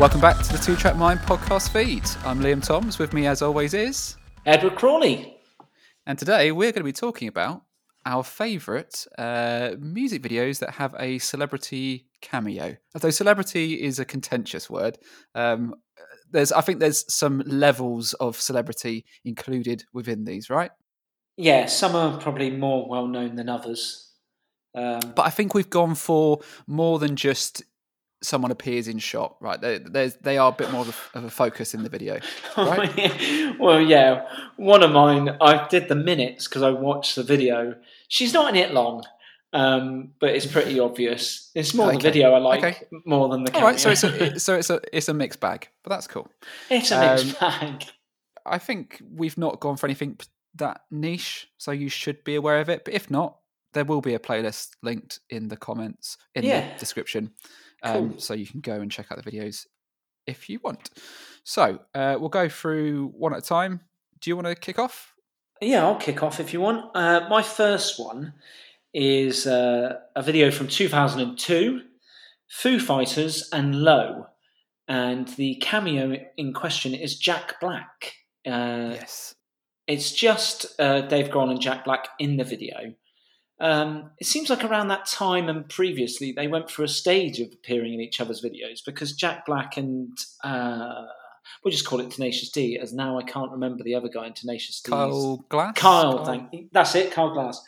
Welcome back to the Two Track Mind podcast feed. I'm Liam Toms. With me, as always, is Edward Crawley. And today we're going to be talking about our favourite uh, music videos that have a celebrity cameo. Although celebrity is a contentious word, um, there's I think there's some levels of celebrity included within these, right? Yeah, some are probably more well known than others. Um, but I think we've gone for more than just someone appears in shot, right? They they are a bit more of a, of a focus in the video, right? well, yeah. One of mine, I did the minutes because I watched the video. She's not in it long, um, but it's pretty obvious. It's more okay. the video I like okay. more than the. Camera. All right, so it's a, so it's a it's a mixed bag, but that's cool. It's a mixed um, bag. I think we've not gone for anything that niche, so you should be aware of it. But if not, there will be a playlist linked in the comments in yeah. the description um, cool. So you can go and check out the videos if you want. So uh, we'll go through one at a time. Do you want to kick off? Yeah, I'll kick off if you want. Uh, my first one is uh, a video from 2002 Foo Fighters and Low. And the cameo in question is Jack Black. Uh, yes. It's just uh, Dave Grohl and Jack Black in the video. Um, it seems like around that time and previously they went for a stage of appearing in each other's videos because Jack Black and uh, we'll just call it Tenacious D, as now I can't remember the other guy in Tenacious D. Kyle Glass. Kyle, Kyle. thank that's it, Kyle Glass.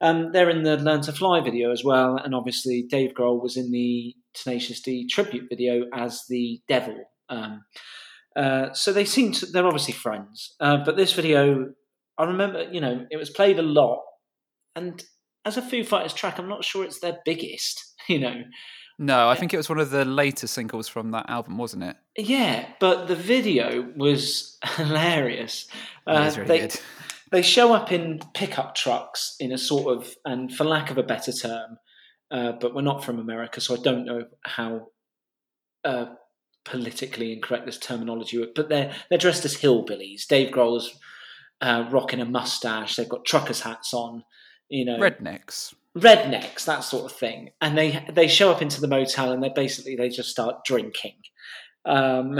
Um, they're in the Learn to Fly video as well, and obviously Dave Grohl was in the Tenacious D tribute video as the Devil. Um, uh, so they seem to, they're obviously friends. Uh, but this video, I remember, you know, it was played a lot, and as a Foo Fighters track, I'm not sure it's their biggest. You know. No, I think it was one of the later singles from that album, wasn't it? Yeah, but the video was hilarious. Uh, really they, good. they show up in pickup trucks in a sort of, and for lack of a better term, uh, but we're not from America, so I don't know how uh, politically incorrect this terminology. But they're they're dressed as hillbillies. Dave Grohl's uh, rocking a mustache. They've got truckers' hats on you know, rednecks, rednecks, that sort of thing. And they they show up into the motel and they basically they just start drinking, um,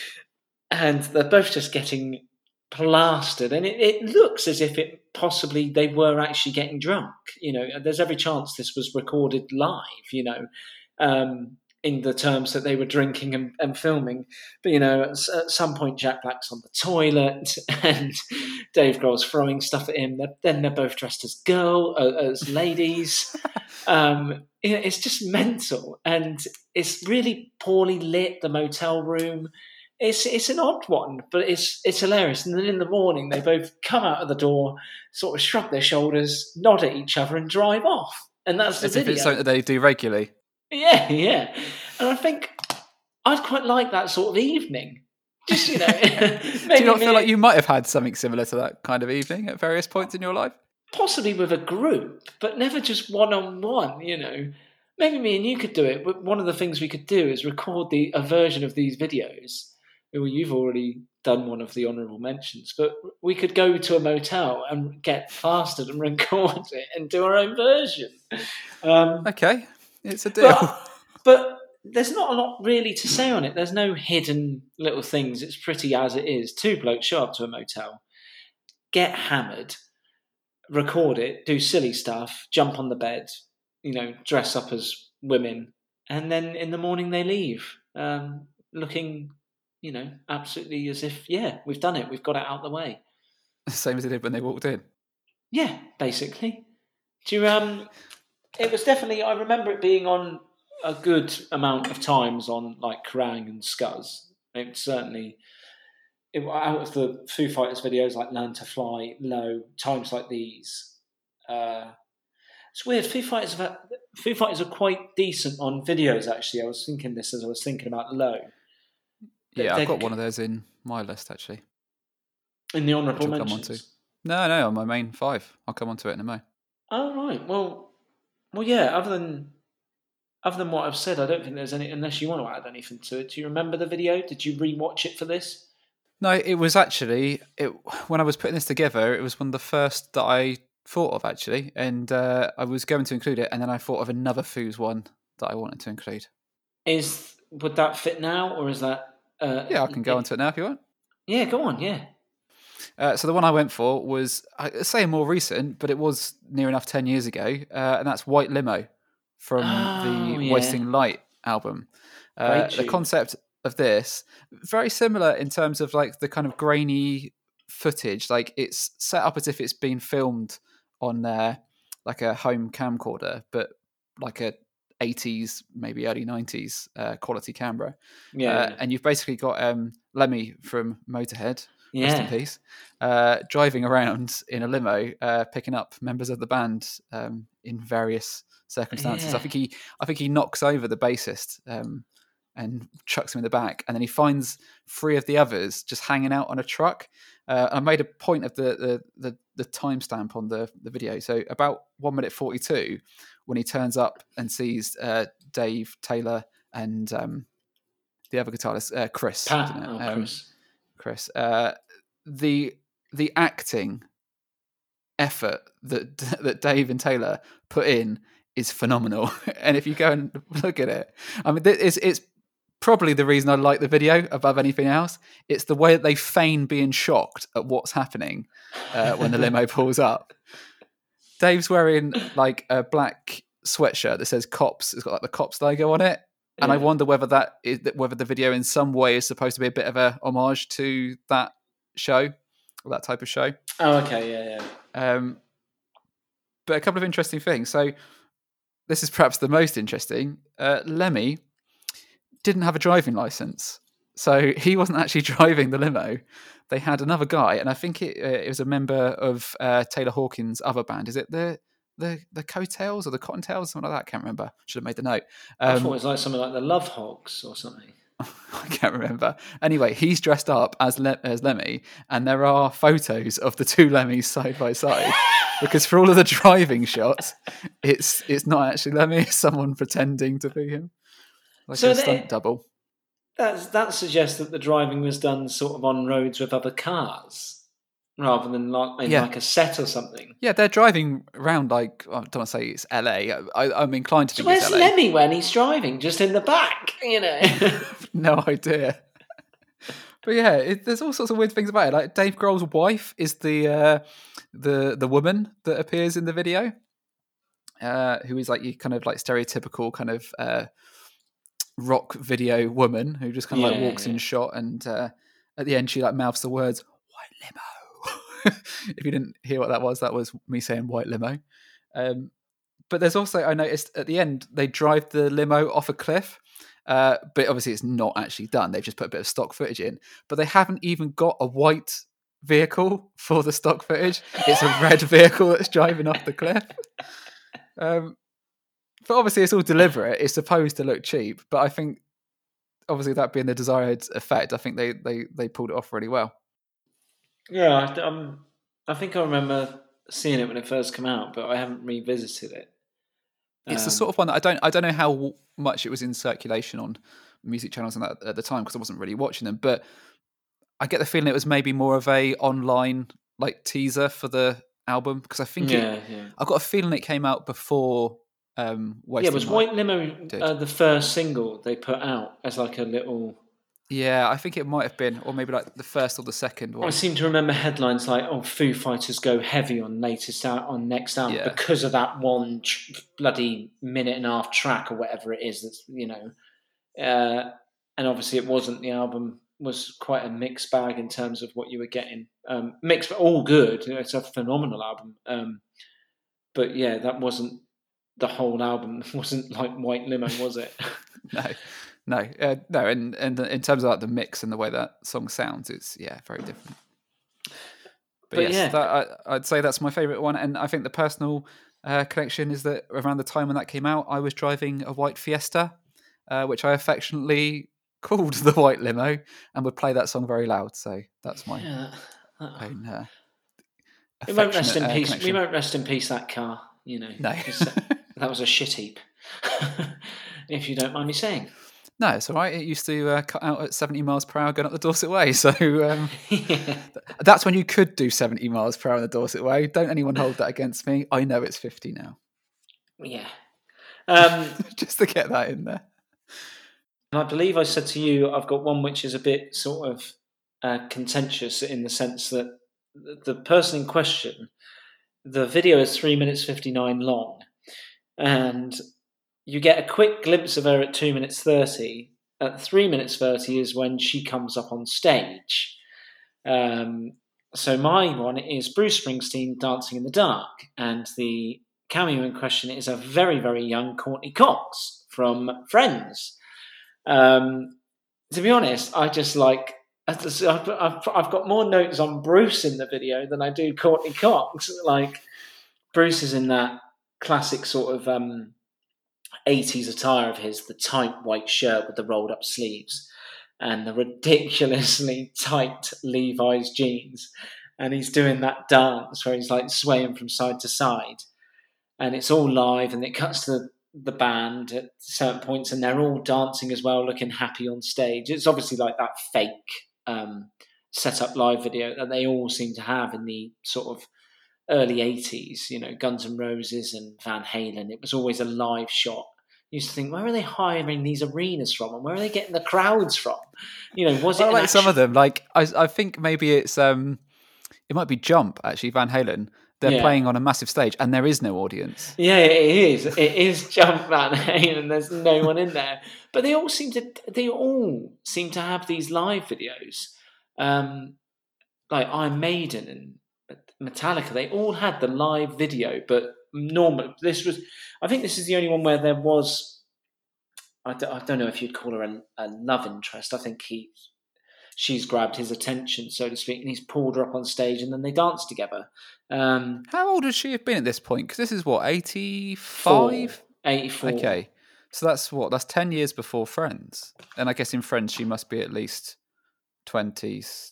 and they're both just getting plastered. And it, it looks as if it possibly they were actually getting drunk. You know, there's every chance this was recorded live. You know. Um, in the terms that they were drinking and, and filming. But you know, at, at, some point, Jack Black's on the toilet and Dave Grohl's throwing stuff at him. They're, then they're both dressed as girl uh, as ladies. um, you know, it's just mental, and it's really poorly lit. The motel room. It's it's an odd one, but it's it's hilarious. And then in the morning, they both come out of the door, sort of shrug their shoulders, nod at each other, and drive off. And that's the As video. If it's something that they do regularly. Yeah, yeah. And I think I'd quite like that sort of evening. Just, you know. Do you not feel like you might have had something similar to that kind of evening at various points in your life? Possibly with a group, but never just one on one, you know. Maybe me and you could do it, but one of the things we could do is record the a version of these videos. Well, you've already done one of the honourable mentions, but we could go to a motel and get fasted and record it and do our own version. Um, okay, it's a deal. But, but, there's not a lot really to say on it. There's no hidden little things. It's pretty as it is. Two blokes show up to a motel, get hammered, record it, do silly stuff, jump on the bed, you know, dress up as women, and then in the morning they leave, um, looking, you know, absolutely as if, yeah, we've done it, we've got it out the way. Same as they did when they walked in. Yeah, basically. Do you um it was definitely. I remember it being on a good amount of times on like Kerrang and Scuzz. It certainly it, out of the Foo Fighters videos like Learn to Fly, Low, times like these. Uh, it's weird. Foo Fighters, have, Foo Fighters are quite decent on videos. Actually, I was thinking this as I was thinking about Low. Yeah, I've got one of those in my list actually. In the honourable mentions. No, no, on my main five. I'll come on to it in a moment. Oh right. Well, well, yeah. Other than other than what I've said, I don't think there's any. Unless you want to add anything to it. Do you remember the video? Did you rewatch it for this? No, it was actually it when I was putting this together. It was one of the first that I thought of actually, and uh, I was going to include it, and then I thought of another Foos one that I wanted to include. Is would that fit now, or is that? Uh, yeah, I can go onto it now if you want. Yeah, go on. Yeah. Uh, so the one I went for was, I say more recent, but it was near enough ten years ago, uh, and that's White Limo from Oh, the yeah. Wasting Light album. Uh, the concept of this very similar in terms of like the kind of grainy footage. Like it's set up as if it's been filmed on uh, like a home camcorder, but like a 80s, maybe early 90s uh, quality camera. Yeah. Uh, and you've basically got um, Lemmy from Motorhead, rest in peace, uh, driving around in a limo, uh, picking up members of the band um, in various circumstances. I think he, I think he knocks over the bassist um, and chucks him in the back, and then he finds three of the others just hanging out on a truck. Uh, I made a point of the the the, the timestamp on the the video. So about one minute forty two, when he turns up and sees uh, Dave Taylor and um, the other guitarist uh, Chris. Pat, oh, Um, Chris. Chris. Uh, the the acting effort that that Dave and Taylor put in is phenomenal. and if you go and look at it, I mean, it's it's probably the reason I like the video above anything else. It's the way that they feign being shocked at what's happening uh, when the limo pulls up. Dave's wearing like a black sweatshirt that says "Cops." It's got like the Cops logo on it, and I wonder whether that is whether the video in some way is supposed to be a bit of a homage to that show or that type of show. Oh, okay. Yeah, yeah. Um, but a couple of interesting things. So this is perhaps the most interesting. Uh, Lemmy didn't have a driving license, so he wasn't actually driving the limo. They had another guy, and I think it, uh, it was a member of uh, Taylor Hawkins' other band. Is it the the the Coattails or the Cottontails, something like that? I can't remember. Should have made the note. I Um, thought it was like something like the Love Hogs or something. I can't remember. Anyway, he's dressed up as Le- as Lemmy, and there are photos of the two Lemmys side by side. because for all of the driving shots, it's it's not actually Lemmy; it's someone pretending to be him, like So a stunt double. That's, that suggests that the driving was done sort of on roads with other cars rather than like in Yeah. like a set or something. Yeah, they're driving around like I don't want to say it's LA. I, I'm inclined to So think where's it's LA. Lemmy when he's driving? Just in the back, you know. no idea. But yeah, it, there's all sorts of weird things about it. Like Dave Grohl's wife is the uh, the the woman that appears in the video, uh, who is like you kind of like stereotypical kind of uh, rock video woman who just kind of like Yeah, walks in shot, and uh, at the end she like mouths the words "white limo." if you didn't hear what that was, that was me saying "white limo." Um, but there's also I noticed at the end they drive the limo off a cliff. Uh, but obviously, it's not actually done. They've just put a bit of stock footage in, but they haven't even got a white vehicle for the stock footage. It's a red vehicle that's driving off the cliff. Um, but obviously, it's all deliberate. It's supposed to look cheap, but I think obviously that being the desired effect, I think they they they pulled it off really well. Yeah, I, um, I think I remember seeing it when it first came out, but I haven't revisited it. It's the Um, sort of one that I don't I don't know how much it was in circulation on music channels and that at the time because I wasn't really watching them, but I get the feeling it was maybe more of a online like teaser for the album because I think it, yeah, yeah. I've got a feeling it came out before um Yeah, it was White Limo uh, the first single they put out as like a little. Yeah, I think it might have been or maybe like the first or the second one. I seem to remember headlines like, "Oh, Foo Fighters go heavy on latest out on next album Yeah. because of that one tr- bloody minute and a half track or whatever it is." That's you know, uh, and obviously it wasn't. The album was quite a mixed bag in terms of what you were getting. Um, mixed, but all good. It's a phenomenal album. Um, but yeah, that wasn't the whole album. wasn't like White Limo, was it? no. No, uh, no, and and in terms of like the mix and the way that song sounds, it's yeah, very different. But, But yes, yeah. that, I, I'd say that's my favourite one, and I think the personal uh, connection is that around the time when that came out, I was driving a white Fiesta, uh, which I affectionately called the White Limo, and would play that song very loud. So that's my yeah. own. Uh, We won't rest in uh, peace. We won't rest in peace. That car, you know. No. 'cause that was a shit heap. if you don't mind me saying. No, it's all right. It used to uh, cut out at 70 miles per hour going up the Dorset Way. So um, yeah. that's when you could do 70 miles per hour on the Dorset Way. Don't anyone hold that against me. I know it's 50 now. Yeah. Um, Just to get that in there. And I believe I said to you, I've got one which is a bit sort of uh, contentious in the sense that the person in question, the video is three minutes 59 long, and you get a quick glimpse of her at two minutes 30. At three minutes 30 is when she comes up on stage. Um, so my one is Bruce Springsteen dancing in the dark, and the cameo in question is a very very young Courteney Cox from Friends. Um, to be honest, I just like I've, got more notes on Bruce in the video than I do Courteney Cox. Like Bruce is in that classic sort of um, 80s attire of his, the tight white shirt with the rolled up sleeves and the ridiculously tight Levi's jeans. And he's doing that dance where he's like swaying from side to side. And it's all live and it cuts to the band at certain points and they're all dancing as well, looking happy on stage. It's obviously like that fake um, set up live video that they all seem to have in the sort of early 80s, you know, Guns N' Roses and Van Halen. It was always a live shot used to think, where are they hiring these arenas from, and where are they getting the crowds from? You know, was it like actual... some of them? Like I, I think maybe it's um, it might be Jump actually. Van Halen. They're yeah. playing on a massive stage, and there is no audience. Yeah, it is. It is Jump Van Halen. There's no one in there, but they all seem to. They all seem to have these live videos, um, like Iron Maiden and Metallica. They all had the live video, but normal. This was, I think, this is the only one where there was. I d- I don't know if you'd call her a, a love interest. I think he, she's grabbed his attention, so to speak, and he's pulled her up on stage, and then they dance together. Um, How old would she have been at this point? Because this is what eighty five. 84. Okay. So that's what? That's 10 years before Friends. And I guess in Friends, she must be at least 20s,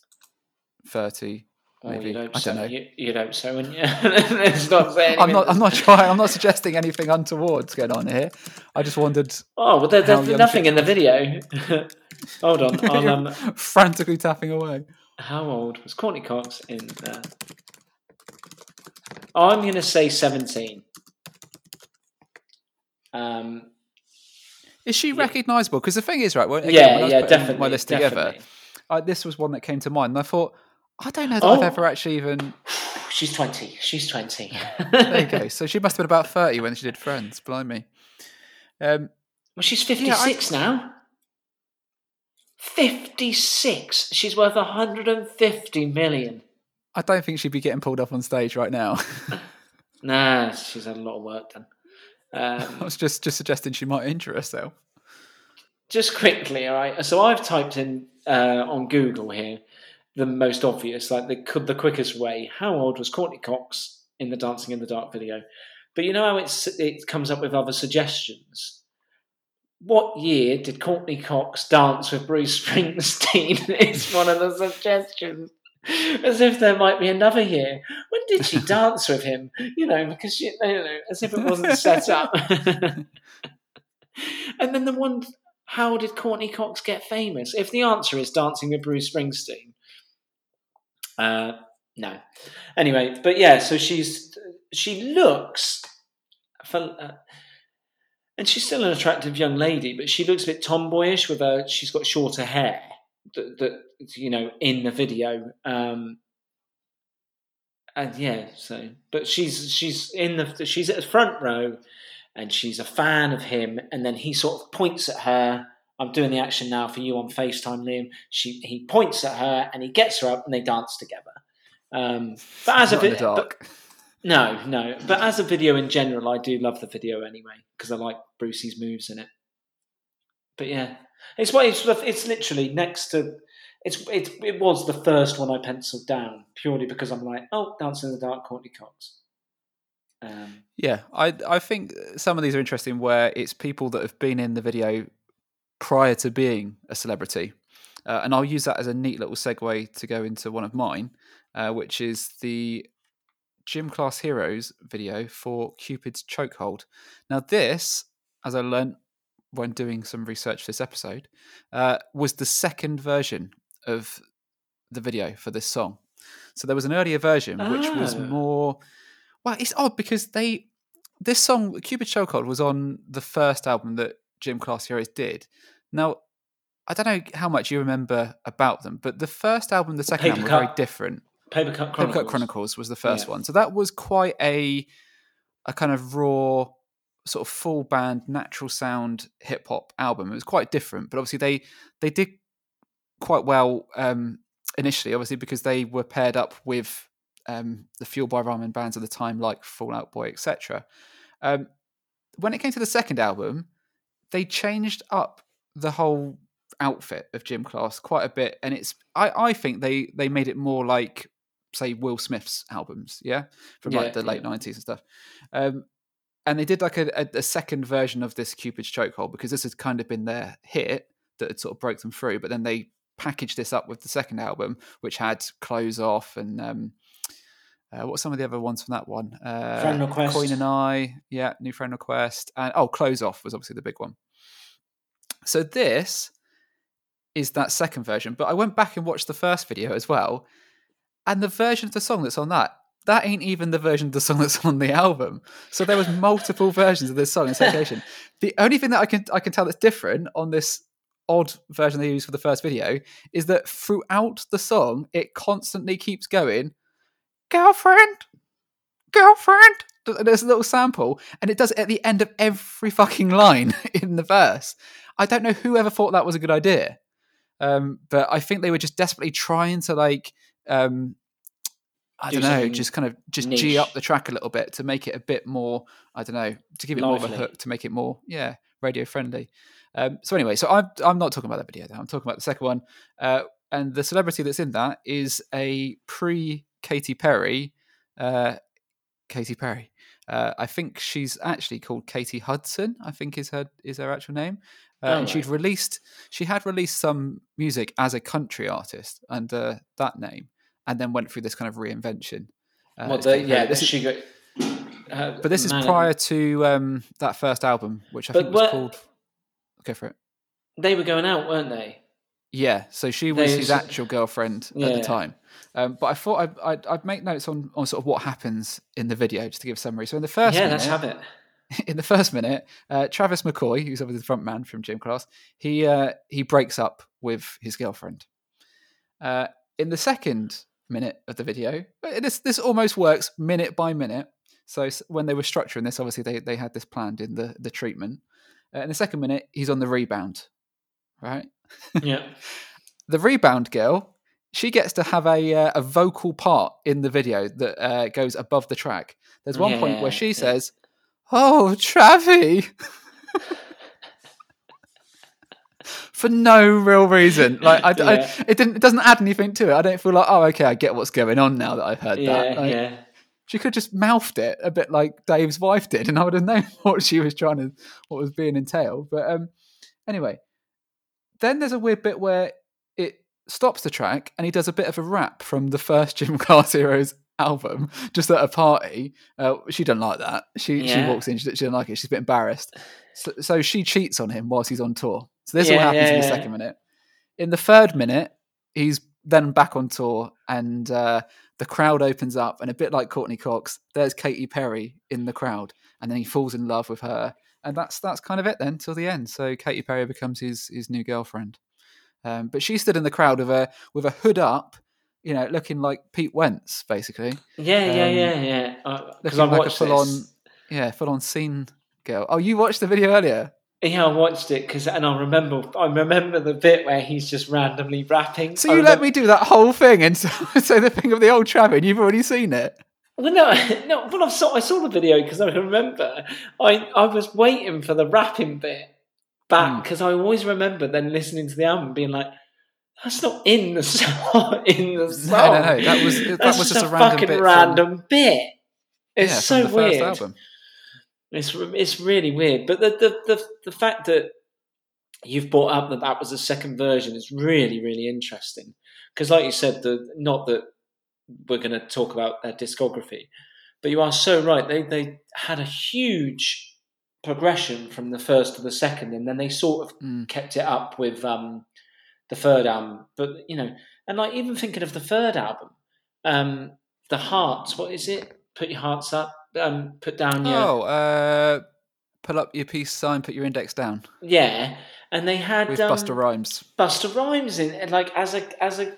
30. Maybe. Oh, I don't know. You, you don't so, wouldn't you? Not I'm not. I'm not trying. I'm not suggesting anything untoward's going on here. I just wondered. Oh, well, there, there's nothing in the video. Hold on. I'm um, frantically tapping away. How old was Courteney Cox in there? I'm going to say 17. Um, is she yeah. recognisable? Because the thing is, right? Well, again, yeah, yeah, definitely. My list definitely. together. Uh, this was one that came to mind, and I thought I don't know that oh. I've ever actually even. She's 20. She's 20. there you go. So she must have been about 30 when she did Friends. Blimey. Um, well, she's 56 yeah, I... now. 56. She's worth 150 million. I don't think she'd be getting pulled up on stage right now. nah, she's had a lot of work done. Um, I was just, just suggesting she might injure herself. Just quickly, all right. So I've typed in uh, on Google here the most obvious, like the the quickest way. How old was Courteney Cox in the Dancing in the Dark video? But you know how it's it comes up with other suggestions. What year did Courteney Cox dance with Bruce Springsteen? Is one of the suggestions. As if there might be another year. When did she dance with him? You know, because she, you know, as if it wasn't set up. and then the one, how did Courteney Cox get famous? If the answer is dancing with Bruce Springsteen, uh, no. Anyway, but yeah, so she's she looks, uh, and she's still an attractive young lady, but she looks a bit tomboyish with her. She's got shorter hair that, that you know in the video. Um, and yeah, so but she's she's in the she's at the front row, and she's a fan of him, and then he sort of points at her I'm doing the action now for you on FaceTime, Liam. She he points at her and he gets her up and they dance together. Um, but as Not a video, no, no. But as a video in general, I do love the video anyway because I like Brucey's moves in it. But yeah, it's what it's it's literally next to. It's it, it was the first one I penciled down purely because I'm like, oh, Dancing in the Dark, Courteney Cox. Um, yeah, I I think some of these are interesting where it's people that have been in the video prior to being a celebrity. Uh, and I'll use that as a neat little segue to go into one of mine, uh, which is the Gym Class Heroes video for Cupid's Chokehold. Now, this, as I learned when doing some research for this episode, uh, was the second version of the video for this song. So there was an earlier version which oh. was more. Well, it's odd because they this song Cupid's Chokehold was on the first album that Gym Class Heroes did. Now, I don't know how much you remember about them, but the first album, the second Paper album, were very different. Paper Cut Chronicles. Paper Cut Chronicles was the first yeah. one, so that was quite a a kind of raw, sort of full band, natural sound hip hop album. It was quite different, but obviously they they did quite well um, initially, obviously because they were paired up with um, the Fueled by Ramen bands at the time, like Fall Out Boy, etc. Um, when it came to the second album, they changed up the whole outfit of gym class quite a bit, and it's I, I think they they made it more like say Will Smith's albums, yeah, from yeah, like the late nineties and stuff. Um, and they did like a, a, a, second version of this Cupid's chokehold because this had kind of been their hit that had sort of broke them through, but then they packaged this up with the second album, which had Clothes Off and um, uh, what some of the other ones from that one? Uh, friend request. Coin and I, yeah, new friend request, and oh, Clothes Off was obviously the big one. So this is that second version, but I went back and watched the first video as well, and the version of the song that's on that that ain't even the version of the song that's on the album. So there was multiple versions of this song in circulation. the only thing that I can I can tell that's different on this odd version they used for the first video is that throughout the song it constantly keeps going girlfriend, girlfriend. There's a little sample, and it does it at the end of every fucking line in the verse. I don't know who ever thought that was a good idea, um, but I think they were just desperately trying to like, um, I Do don't know, just kind of just niche. g up the track a little bit to make it a bit more. I don't know, to give it Lively. more of a hook, to make it more, yeah, radio friendly. Um, so anyway, so I'm I'm not talking about that video. Though. I'm talking about the second one, uh, and the celebrity that's in that is a pre Katy Perry. Uh, Katy Perry. Uh, I think she's actually called Katy Hudson. I think is her is her actual name. Uh, oh, and right. she'd released she had released some music as a country artist under that name, and then went through this kind of reinvention. Uh, well, the, yeah, this is, she got. Uh, but this is prior to um, that first album, which I but think was called. Go for it. They were going out, weren't they? Yeah, so she was they, his actual girlfriend yeah. at the time. Um, but I thought I'd, I'd, I'd, make notes on, on sort of what happens in the video just to give a summary. So in the first yeah, minute, let's have it. In the first minute, uh, Travis McCoy, who's obviously the front man from Gym Class, he uh, he breaks up with his girlfriend. Uh, in the second minute of the video, uh, this this almost works minute by minute. So when they were structuring this, obviously they, they had this planned in the the treatment. Uh, in the second minute, he's on the rebound, right? Yeah. the rebound girl she gets to have a uh, a vocal part in the video that uh, goes above the track. There's one yeah, point where she yeah. says, "Oh, Travi," for no real reason. Like I, yeah. I, it didn't, it doesn't add anything to it. I don't feel like, oh, okay, I get what's going on now that I've heard that. Like, yeah. She could have just mouthed it a bit like Dave's wife did, and I would have known what she was trying to, what was being entailed. But um, anyway, then there's a weird bit where it stops the track and he does a bit of a rap from the first Gym Class Heroes album just at a party. Uh, she doesn't like that. She yeah. she walks in, she, she doesn't like it. She's a bit embarrassed. So, so, she cheats on him whilst he's on tour. So this yeah, all happens yeah, in the second minute. In the third minute, he's then back on tour and uh, the crowd opens up and a bit like Courteney Cox, there's Katy Perry in the crowd and then he falls in love with her. And that's that's kind of it then till the end. So Katy Perry becomes his his new girlfriend. Um, but she stood in the crowd with a with a hood up, you know, looking like Pete Wentz, basically. Yeah, um, yeah, yeah, yeah. Uh, looking like a full this. on, yeah, full on scene girl. Oh, you watched the video earlier? Yeah, I watched it because, and I remember, I remember the bit where he's just randomly rapping. So you let me do that whole thing and so, so the thing of the old Travis, you've already seen it. Well, no, no. Well, I saw I saw the video because I remember I I was waiting for the rapping bit, back because mm. I always remember then listening to the album being like, that's not in the song. in the song. No, no, no. That was that that's was just a, a random fucking bit random from, bit. It's yeah, so weird. It's it's really weird. But the, the the the fact that you've brought up that that was a second version is really really interesting because, like you said, the not that we're going to talk about their discography, but you are so right. They they had a huge progression from the first to the second, and then they sort of mm. kept it up with um, the third album. But you know, and like even thinking of the third album, um, the hearts. What is it? Put your hearts up. Um, put down your. Oh, uh, pull up your peace sign. Put your index down. Yeah, and they had with um, Busta Rhymes. Busta Rhymes in, like as a as a,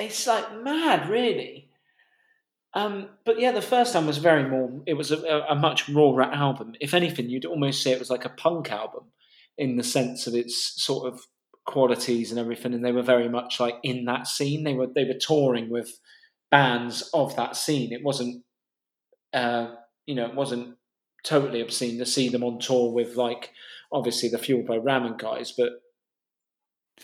it's like mad, really. Um, but yeah, the first time was very more. It was a, a, much rawer album. If anything, you'd almost say it was like a punk album in the sense of its sort of qualities and everything. And they were very much like in that scene. They were they were touring with bands of that scene. It wasn't, uh, you know, it wasn't totally obscene to see them on tour with like obviously the Fueled by Ramen guys, but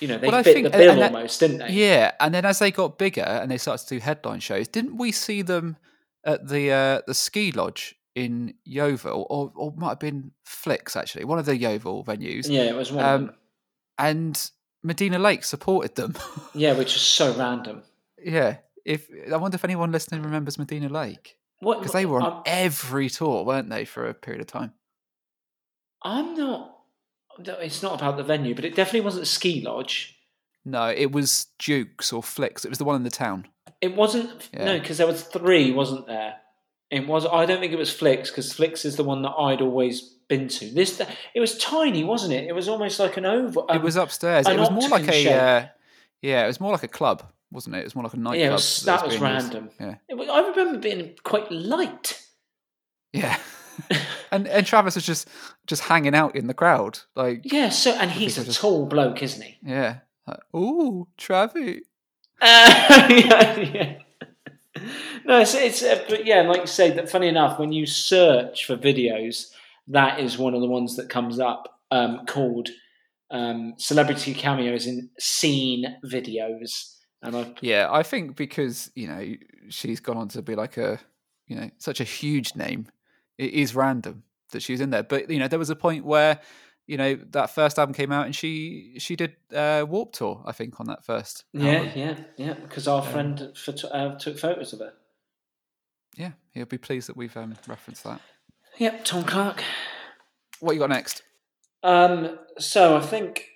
you know, they well, fit think, the bill almost, didn't they? Yeah, and then as they got bigger and they started to do headline shows, didn't we see them at the uh, the ski lodge in Yeovil, or or might have been Flicks actually, one of the Yeovil venues. Yeah, it was one. Um, and Medina Lake supported them. yeah, which is so random. Yeah, if I wonder if anyone listening remembers Medina Lake because they were on I'm, every tour, weren't they, for a period of time? I'm not it's not about the venue, but it definitely wasn't a ski lodge. No, it was Dukes or Flicks. It was the one in the town. It wasn't. Yeah. No, because there was three, wasn't there? It was. I don't think it was Flicks because Flicks is the one that I'd always been to. This it was tiny, wasn't it? It was almost like an oval. Um, it was upstairs. It was more like a. Uh, yeah, it was more like a club, wasn't it? It was more like a nightclub. Yeah, was, that, that was random. Used. Yeah, was, I remember being quite light. Yeah. and and Travis is just just hanging out in the crowd, like yeah. So and he's a just, tall bloke, isn't he? Yeah. Like, Ooh, Travis. Uh, yeah, yeah. No, it's, it's uh, but yeah, like you say, that funny enough, when you search for videos, that is one of the ones that comes up um, called um, celebrity cameos in scene videos. And I yeah, I think because you know she's gone on to be like a you know such a huge name it is random that she was in there. But you know, there was a point where you know that first album came out and she she did uh, Warped Tour, I think, on that first. Yeah, album. yeah, yeah. Because our um, friend for, uh, took photos of her. Yeah, he'll be pleased that we've um, referenced that. Yep, Tom Clark. What you got next? Um, so I think,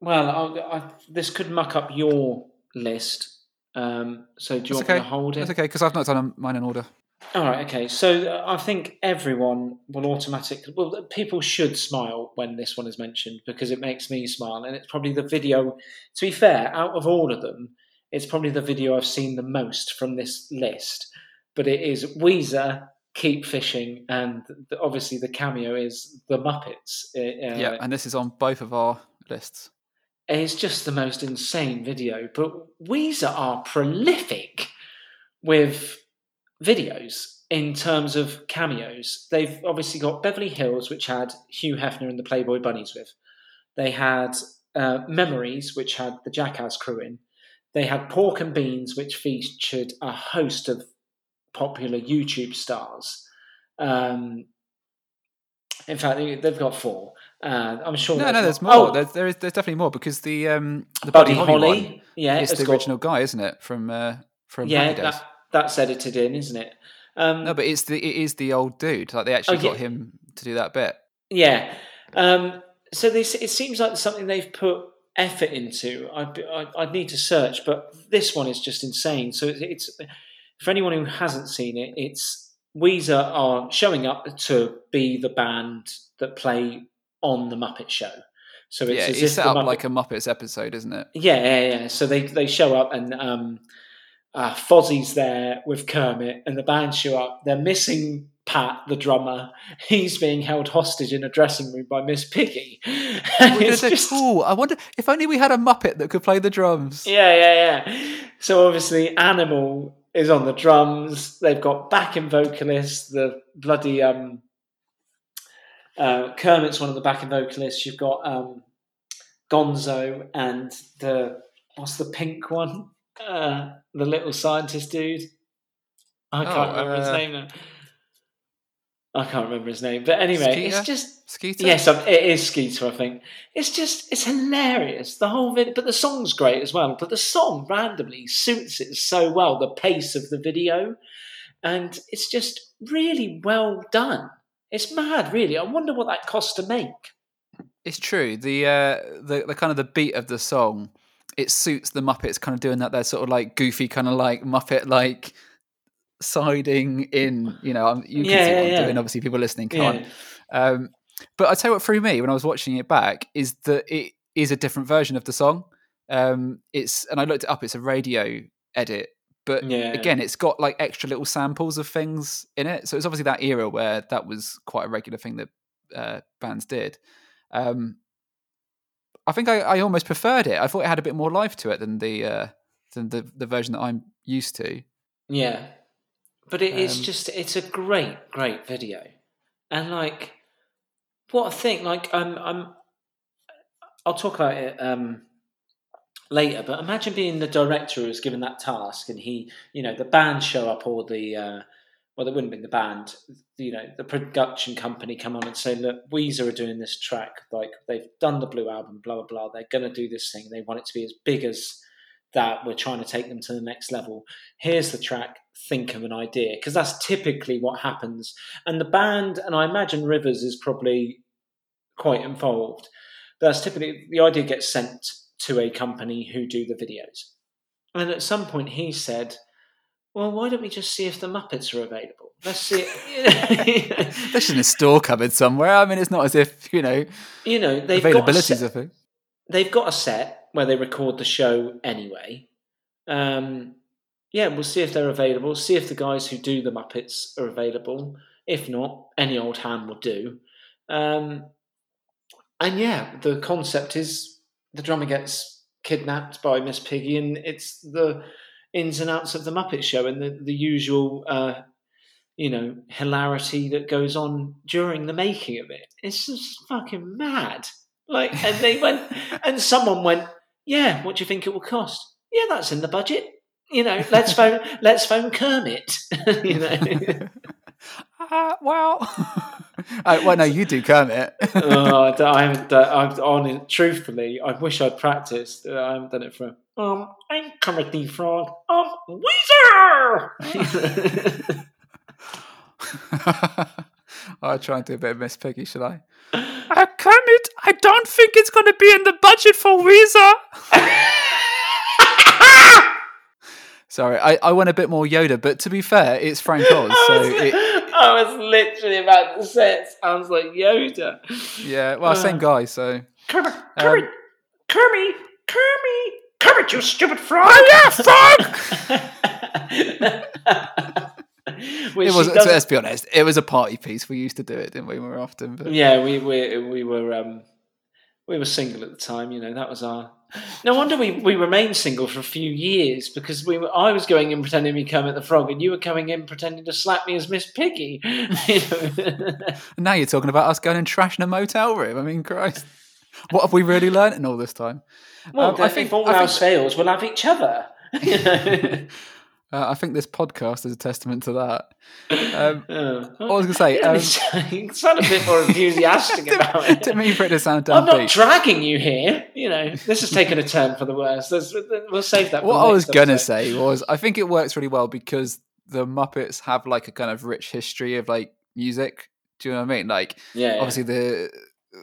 well, I, I, this could muck up your list. Um, so do you That's want okay. me to hold it? That's okay because I've not done mine in order. All right, okay. So uh, I think everyone will automatically, well, people should smile when this one is mentioned because it makes me smile. And it's probably the video, to be fair, out of all of them, it's probably the video I've seen the most from this list. But it is Weezer, Keep Fishing, and obviously the cameo is The Muppets. Uh, uh, yeah, and this is on both of our lists. It's just the most insane video. But Weezer are prolific with videos in terms of cameos. They've obviously got Beverly Hills, which had Hugh Hefner and the Playboy Bunnies with. They had uh, Memories, which had the Jackass crew in. They had Pork and Beans, which featured a host of popular YouTube stars. Um, in fact, they've got four. Uh, I'm sure. No, no, there's more. Oh, there's, there is, there's definitely more because the um, the Buddy, Buddy Holly, Holly yeah, is the got, original guy, isn't it? From uh, from yeah, that, that's edited in, isn't it? Um, no, but it's the it is the old dude. Like they actually oh, got him to do that bit. Yeah. Um, so this it seems like something they've put effort into. I'd I would need to search, but this one is just insane. So it's for anyone who hasn't seen it, it's Weezer are showing up to be the band that play on the Muppet Show. So it's yeah, it's set up Muppet... like a Muppets episode, isn't it? Yeah, yeah, yeah. So they they show up and um, uh, Fozzie's there with Kermit, and the band show up. They're missing Pat, the drummer. He's being held hostage in a dressing room by Miss Piggy. it's just... cool. I wonder if only we had a Muppet that could play the drums. Yeah, yeah, yeah. So obviously, Animal is on the drums. They've got backing vocalists. The bloody um, uh, Kermit's one of the backing vocalists. You've got um, Gonzo and the what's the pink one? Uh, the little scientist dude. I can't oh, remember uh, his name now. I can't remember his name, but anyway, Skeeter? it's just Skeeter. Yes, um, it is Skeeter. I think it's just it's hilarious. The whole video, but the song's great as well. But the song randomly suits it so well. The pace of the video, and it's just really well done. It's mad, really. I wonder what that cost to make. It's true. The uh, the the kind of the beat of the song it suits the Muppets kind of doing that. They're sort of like goofy, kind of like Muppet like siding in. You know, you can yeah, see what yeah, I'm yeah. doing. Obviously, people listening can't. Um, but I tell you what, through me when I was watching it back, is that it is a different version of the song. Um, it's and I looked it up. It's a radio edit, but Yeah. again, it's got like extra little samples of things in it. So it's obviously that era where that was quite a regular thing that uh, bands did. Um, I think I, I almost preferred it. I thought it had a bit more life to it than the uh, than the the version that I'm used to. Yeah, but it, it's Um, just it's a great, great video, and like what a thing! Like I'm, I'm, I'll talk about it um, later. But imagine being the director who's given that task, and he, you know, the band show up, or the uh, well, it wouldn't have been the band, you know, the production company come on and say, look, Weezer are doing this track, like they've done the Blue album, blah blah blah. They're going to do this thing. They want it to be as big as that. We're trying to take them to the next level. Here's the track. Think of an idea because that's typically what happens. And the band, and I imagine Rivers is probably quite involved. That's typically the idea gets sent to a company who do the videos. And at some point, he said, "Well, why don't we just see if the Muppets are available? Let's see." There's in a store cupboard somewhere. I mean, it's not as if you know you know, they've got a set, they've got a set where they record the show anyway. Um, yeah, we'll see if they're available. See if the guys who do the Muppets are available. If not, any old hand will do. Um, and yeah, the concept is the drummer gets kidnapped by Miss Piggy, and it's the ins and outs of the Muppet Show and the the usual, uh, you know, hilarity that goes on during the making of it. It's just fucking mad. Like, and they went, and someone went, "Yeah, what do you think it will cost? Yeah, that's in the budget. You know, let's phone, let's phone Kermit. you know." Uh, well, uh, well, no, you do Kermit. oh, I I haven't. Done, I'm on it. Truthfully, I wish I'd practiced. I haven't done it for. Um, I'm Kermit the Frog. Um, Weezer. I'll try and do a bit of Miss Piggy, shall I? Uh, Kermit, I don't think it's going to be in the budget for Weezer. Sorry, I, I went a bit more Yoda, but to be fair, it's Frank Oz, I, so was, it, I was literally about to say it sounds like Yoda. yeah, well, same Uh, guy, so Kermit, Um, Kermit, Kermit, Kermit, Kermit, you stupid frog! Oh, yeah, frog! Which it was. So let's be honest, it was a party piece. We used to do it, didn't we, more often? But Yeah, we we we were um, we were single at the time. You know, that was our. No wonder we, we remained single for a few years because we were, I was going in pretending to be Kermit the Frog, and you were coming in pretending to slap me as Miss Piggy. You know? Now you're talking about us going and trashing a motel room. I mean, Christ, what have we really learned in all this time? well, Um, I think- all I else fails, we'll have each other. You know? Uh, I think this podcast is a testament to that. Um, Oh. I was going to say, Yeah, um, you sound a bit more enthusiastic about it. didn't mean for it to sound I'm not dragging you here. You know, this has taken a turn for the worse. There's, we'll save that. What I was going to say was, I think it works really well because the Muppets have like a kind of rich history of like music. Do you know what I mean? Like, Yeah, yeah. obviously the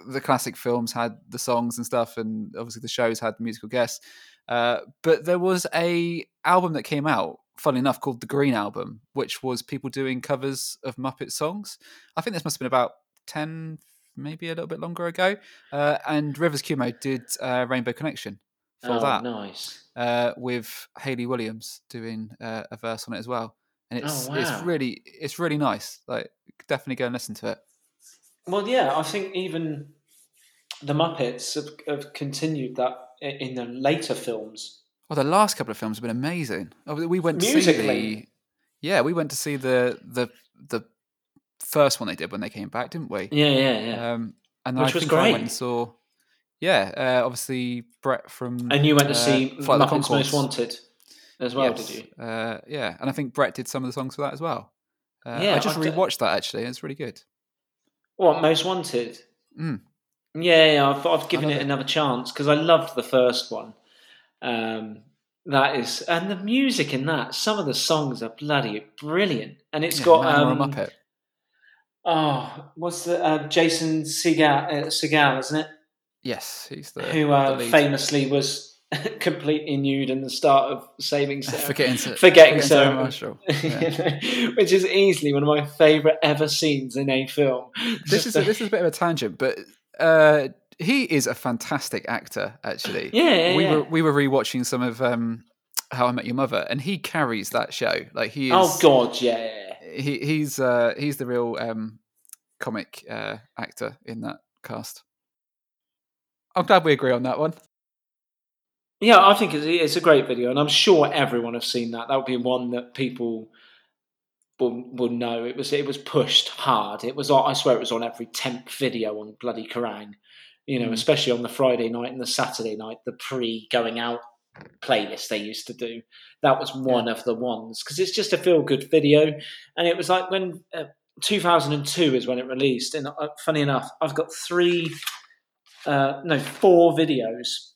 the classic films had the songs and stuff, and obviously the shows had musical guests. Uh, but there was a album that came out, funny enough, called the Green Album, which was people doing covers of Muppet songs. I think this must have been about ten, maybe a little bit longer ago. Uh, and Rivers Cuomo did uh, Rainbow Connection for oh, that, nice. uh, with Hayley Williams doing uh, a verse on it as well. And it's Oh, it's really it's really nice. Like definitely go and listen to it. Well, yeah, I think even the Muppets have, have continued that in the later films. Well, the last couple of films have been amazing. Oh, We went to see the, yeah, we went to see the the the first one they did when they came back, didn't we? Yeah, yeah, yeah. Um, and Which I was think I went great. and saw, yeah, uh, obviously Bret from and you went to uh, see Flight of the Muppets Most Wanted as well, Yes. did you? Uh, yeah, and I think Bret did some of the songs for that as well. Uh, Yeah, I just I d- rewatched that actually. It's really good. What Most Wanted? Mm. Yeah, yeah, I've, I've given it it. another chance because I loved the first one. Um, that is, and the music in that, some of the songs are bloody brilliant, and it's Yeah, got Man or a um, Muppet. oh, what's the uh, Jason Segel, uh, Segal, isn't it? Yes, he's the Who the uh, lead. famously was completely nude in the start of saving Sarah. forgetting, forgetting, forgetting Sarah, Sarah Marshall. Yeah. which is easily one of my favourite ever scenes in a film. this is a, this is a bit of a tangent, but uh, he is a fantastic actor. Actually, yeah, yeah, we yeah. were we were rewatching some of um, How I Met Your Mother, and he carries that show. Like he is. oh god, yeah. he he's uh, he's the real um, comic uh, actor in that cast. I'm glad we agree on that one. Yeah, I think it's, it's a great video, and I'm sure everyone has seen that. That would be one that people will, will know. It was it was pushed hard. It was I swear it was on every tenth video on bloody Kerrang. You know, Mm. especially on the Friday night and the Saturday night, the pre going out playlist they used to do. That was one of the ones because it's just a feel good video, and it was like when. Uh, 2002 is when it released, and uh, funny enough, I've got three, uh, no, four videos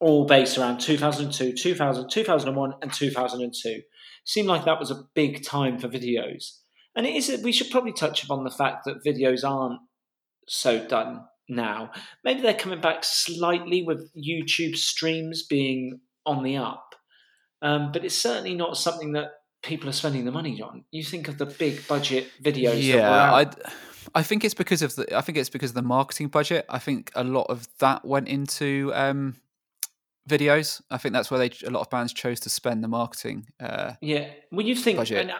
all based around 2002, 2000, 2001, and 2002. Seemed like that was a big time for videos. And it is, we should probably touch upon the fact that videos aren't so done now. Maybe they're coming back slightly with YouTube streams being on the up. Um, but it's certainly not something that people are spending the money on. You think of the big budget videos. yeah. I I think it's because of the I think it's because of the marketing budget. I think a lot of that went into um, videos. I think that's where they a lot of bands chose to spend the marketing. Uh, Yeah. Well, you think. budget.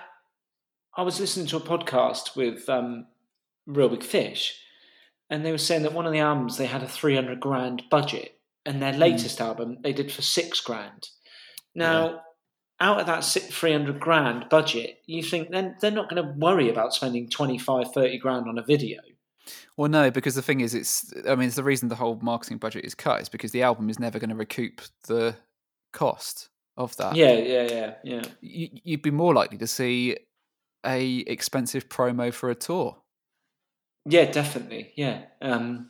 I- was listening to a podcast with um, Reel Big Fish, and they were saying that one of the albums they had a three hundred grand budget, and Hmm. their latest album they did for six grand. Now, out of that three hundred grand budget, you think then they're not going to worry about spending 25, 30 grand on a video. Well, no, because the thing is, it's I mean, it's the reason the whole marketing budget is cut is because the album is never going to recoup the cost of that. Yeah, yeah, yeah, yeah. you, you'd be more likely to see a expensive promo for a tour. Yeah, definitely. Yeah. Um,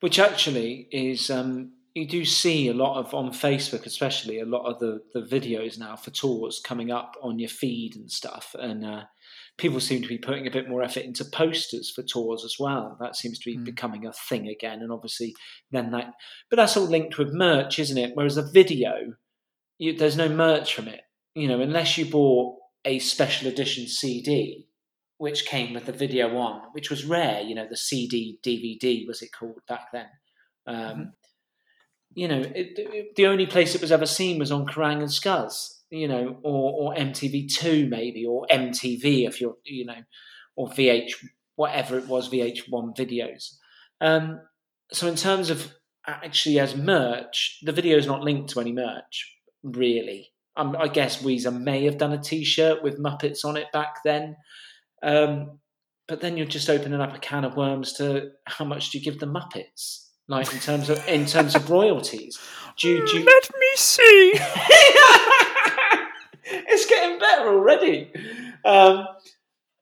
which actually is um, you do see a lot of on Facebook, especially a lot of the the videos now for tours coming up on your feed and stuff, and uh, people seem to be putting a bit more effort into posters for tours as well. That seems to be Mm. becoming a thing again, and obviously then that, but that's all linked with merch, isn't it? Whereas a video, you, there's no merch from it. You know, unless you bought a special edition CD which came with the video on, which was rare. You know, the CD DVD was it called back then. Um, Mhm. You know, it, it- the only place it was ever seen was on Kerrang and Scuzz. You know, or, or MTV Two maybe, or MTV if you're you know, or VH whatever it was VH1 videos. Um, so in terms of actually as merch, the video is not linked to any merch really. Um, I guess Weezer may have done a T-shirt with Muppets on it back then. Um, but then you're just opening up a can of worms to how much do you give the Muppets, like in terms of in terms of royalties? Do you, do you... Let me see. getting better already. Um,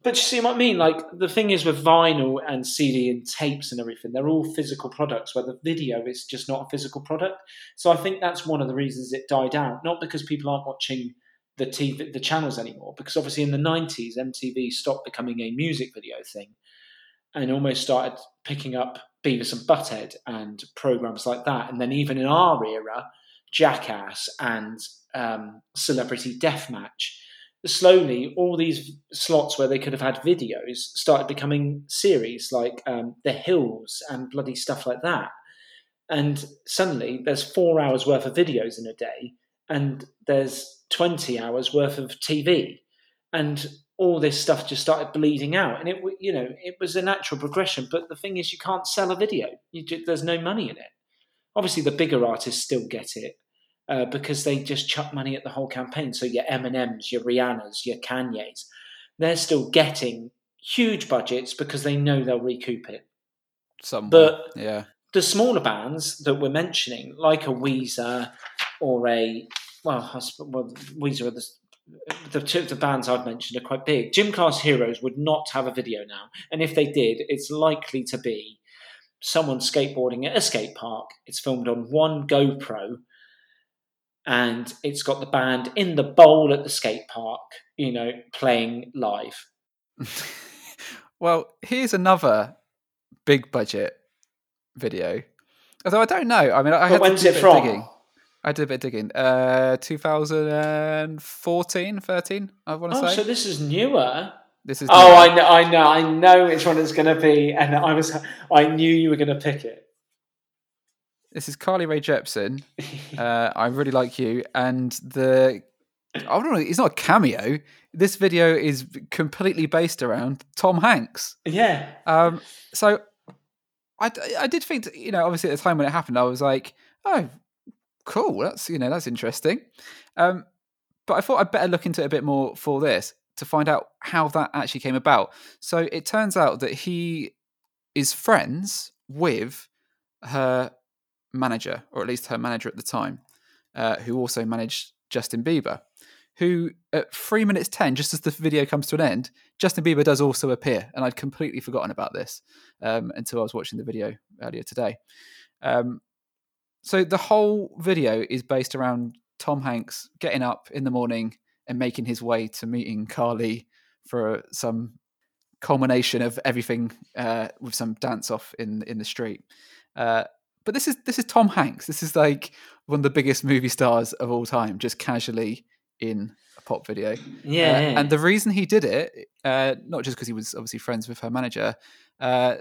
but you see what I mean? Like the thing is with vinyl and CD and tapes and everything, they're all physical products. Where the video is just not a physical product. So I think that's one of the reasons it died out. Not because people aren't watching the TV, the channels anymore, because obviously in the '90s, MTV stopped becoming a music video thing, and almost started picking up Beavis and Butthead and programs like that. And then even in our era, Jackass and um, Celebrity Deathmatch. Slowly, all these slots where they could have had videos started becoming series like um, The Hills and bloody stuff like that. And suddenly, there's four hours worth of videos in a day, and there's 20 hours worth of TV. And all this stuff just started bleeding out, and it, you know, it was a natural progression. But the thing is, you can't sell a video; there's no money in it. Obviously, the bigger artists still get it, uh, because they just chuck money at the whole campaign. So your Eminem's, your Rihannas, your Kanyes, they're still getting huge budgets because they know they'll recoup it. Somewhere. But- yeah, The smaller bands that we're mentioning, like a Weezer or a well, well Weezer are the the two the bands I've mentioned are quite big. Gym Class Heroes would not have a video now, and if they did, it's likely to be someone skateboarding at a skate park. It's filmed on one GoPro, and it's got the band in the bowl at the skate park, you know, playing live. well, here's another big budget video. Although I don't know. I mean, I But had to when's do it bit from? digging. I did a bit of digging. Uh, 2014, 13, I want to oh, say. so this is newer. This is. Oh, I know, I know, I know which one it's going to be, and I was, I knew you were going to pick it. This is Carly Rae Jepsen. uh, I really like you, and the. I don't know. It's not a cameo. This video is completely based around Tom Hanks. Yeah. Um. So, I, I did think you know obviously at the time when it happened I was like oh cool that's you know that's interesting, um. But I thought I'd better look into it a bit more for this to find out how that actually came about. So it turns out that he is friends with her manager, or at least her manager at the time, uh, who also managed Justin Bieber. Who at three minutes ten, just as the video comes to an end, Justin Bieber does also appear, and I'd completely forgotten about this um, until I was watching the video earlier today. Um, so the whole video is based around Tom Hanks getting up in the morning and making his way to meeting Carly for some culmination of everything uh, with some dance off in in the street. Uh, but this is this is Tom Hanks. This is like one of the biggest movie stars of all time, just casually in a pop video. Yeah. Uh, and the reason he did it, uh, not just because he was obviously friends with her manager, uh,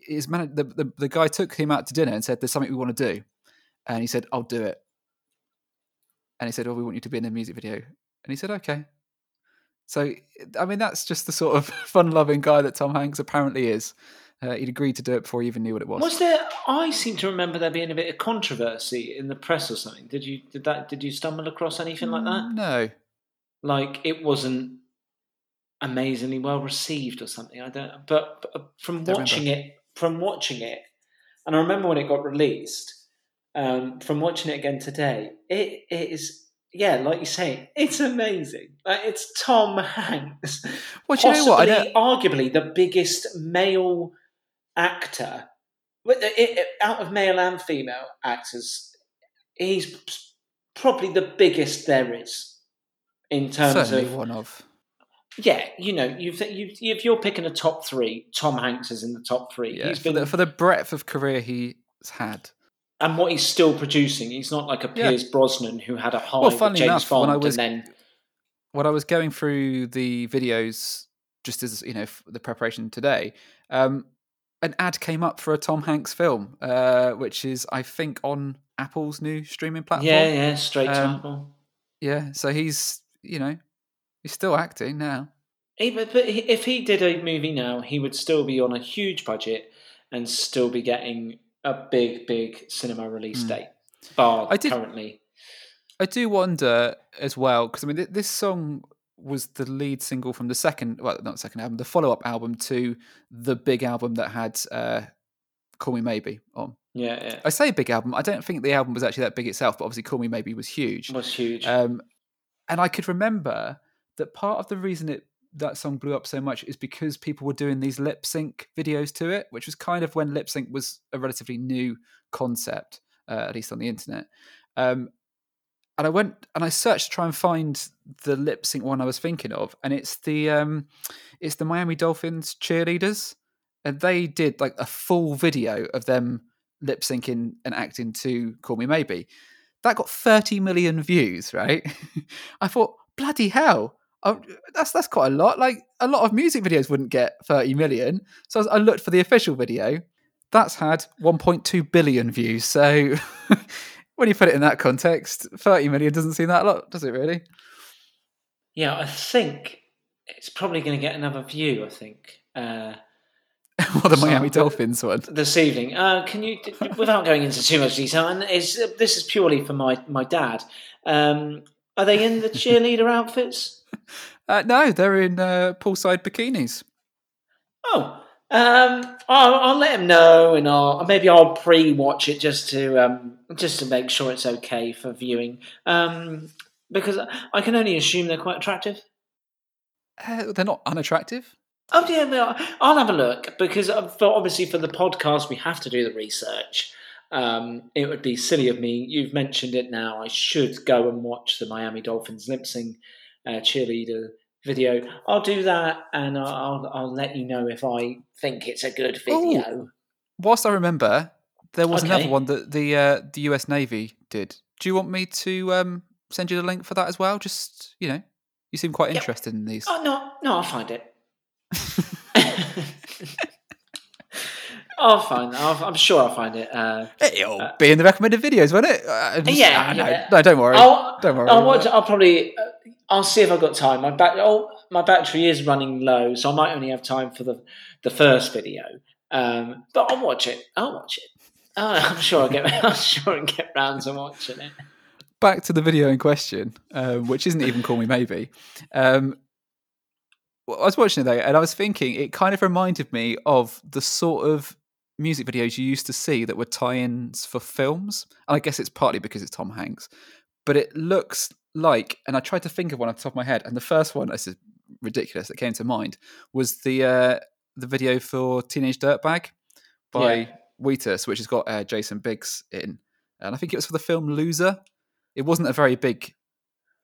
his man- the, the the guy took him out to dinner and said, "There's something we want to do," and he said, "I'll do it." And he said, "Oh, we want you to be in a music video," and he said, "Okay." So, I mean, that's just the sort of fun-loving guy that Tom Hanks apparently is. Uh, he'd agreed to do it before he even knew what it was. Was there? I seem to remember there being a bit of controversy in the press or something. Did you? Did that? Did you stumble across anything like that? Mm, No. Like it wasn't amazingly well received or something. I don't. But, but from Don't watching it, from watching it, and I remember when it got released. Um, from watching it again today, it, it is yeah, like you say, it's amazing. Like, it's Tom Hanks. Well, you know what? I Possibly, arguably the biggest male actor, but it- it- out of male and female actors, he's probably the biggest there is in terms Certainly of one of. yeah. You know, you've, you've, if you're picking a top three, Tom Hanks is in the top three. Yeah, he's for been the, for the breadth of career he's had. and what he's still producing. He's not like a Yeah. Pierce Brosnan who had a high Well, James enough, Bond when I was- and then when I was going through the videos, just as you know, the preparation today, um, an ad came up for a Tom Hanks film, uh, which is I think on Apple's new streaming platform. yeah, yeah, straight to Um, Apple. Yeah, so he's you know he's still acting now. Even, but if he did a movie now, he would still be on a huge budget and still be getting a big, big cinema release Mm. date. Bar I did- currently. I do wonder as well because I mean this song was the lead single from the second, well, not second album, the follow-up album to the big album that had uh, "Call Me Maybe" on. Yeah, yeah. I say big album. I don't think the album was actually that big itself, but obviously "Call Me Maybe" was huge. It was huge. Um, and I could remember that part of the reason it that song blew up so much is because people were doing these lip sync videos to it, which was kind of when lip sync was a relatively new concept, uh, at least on the internet. Um, and I went and I searched to try and find the lip sync one I was thinking of, and it's the um, it's the Miami Dolphins cheerleaders, and they did like a full video of them lip syncing and acting to "Call Me Maybe." That got 30 million views, right? I thought, bloody hell, I, that's that's quite a lot. Like a lot of music videos wouldn't get 30 million. So I, was- I looked for the official video. That's had 1.2 billion views. So when you put it in that context, 30 million doesn't seem that a lot, does it really? yeah, I think it's probably going to get another view, I think, uh, or the So- Miami Dolphins one. this evening. Uh, can you, without going into too much detail, and it's, this is purely for my, my dad, um, are they in the cheerleader outfits? Uh, no, they're in uh, poolside bikinis. Oh, um, I'll, I'll let him know, and I'll maybe I'll pre-watch it just to um, just to make sure it's okay for viewing. Um, because I can only assume they're quite attractive. Uh, they're not unattractive. Oh yeah, they are. I'll have a look because uh, for, obviously for the podcast we have to do the research. Um, it would be silly of me. You've mentioned it now. I should go and watch the Miami Dolphins lip sync uh, cheerleader video. I'll do that, and I'll, I'll let you know if I think it's a good video. Whilst I remember, there was okay. another one that the uh, the US Navy did. Do you want me to um, send you the link for that as well? Just you know, you seem quite yep. interested in these. Oh no, no, I'll find it. I'll find. i am sure I'll find it. Uh, It'll uh, be in the recommended videos, won't it? Uh, just, yeah, yeah. No, no, don't worry. I'll, don't worry. I'll, watch, I'll probably. Uh, I'll see if I've got time. My back. Oh, my battery is running low, so I might only have time for the the first video. Um, but I'll watch it. I'll watch it. Oh, I'm sure I'll get. I'm sure I'll get round to watching it. Back to the video in question, um, which isn't even "Call Me Maybe." Um, I was watching it though, and I was thinking it kind of reminded me of the sort of music videos you used to see that were tie-ins for films. And I guess it's partly because it's Tom Hanks, but it looks like. And I tried to think of one off the top of my head, and the first one, this is ridiculous, that came to mind was the uh, the video for Teenage Dirtbag by yeah. Wheatus, which has got uh, Jason Biggs in, and I think it was for the film Loser. It wasn't a very big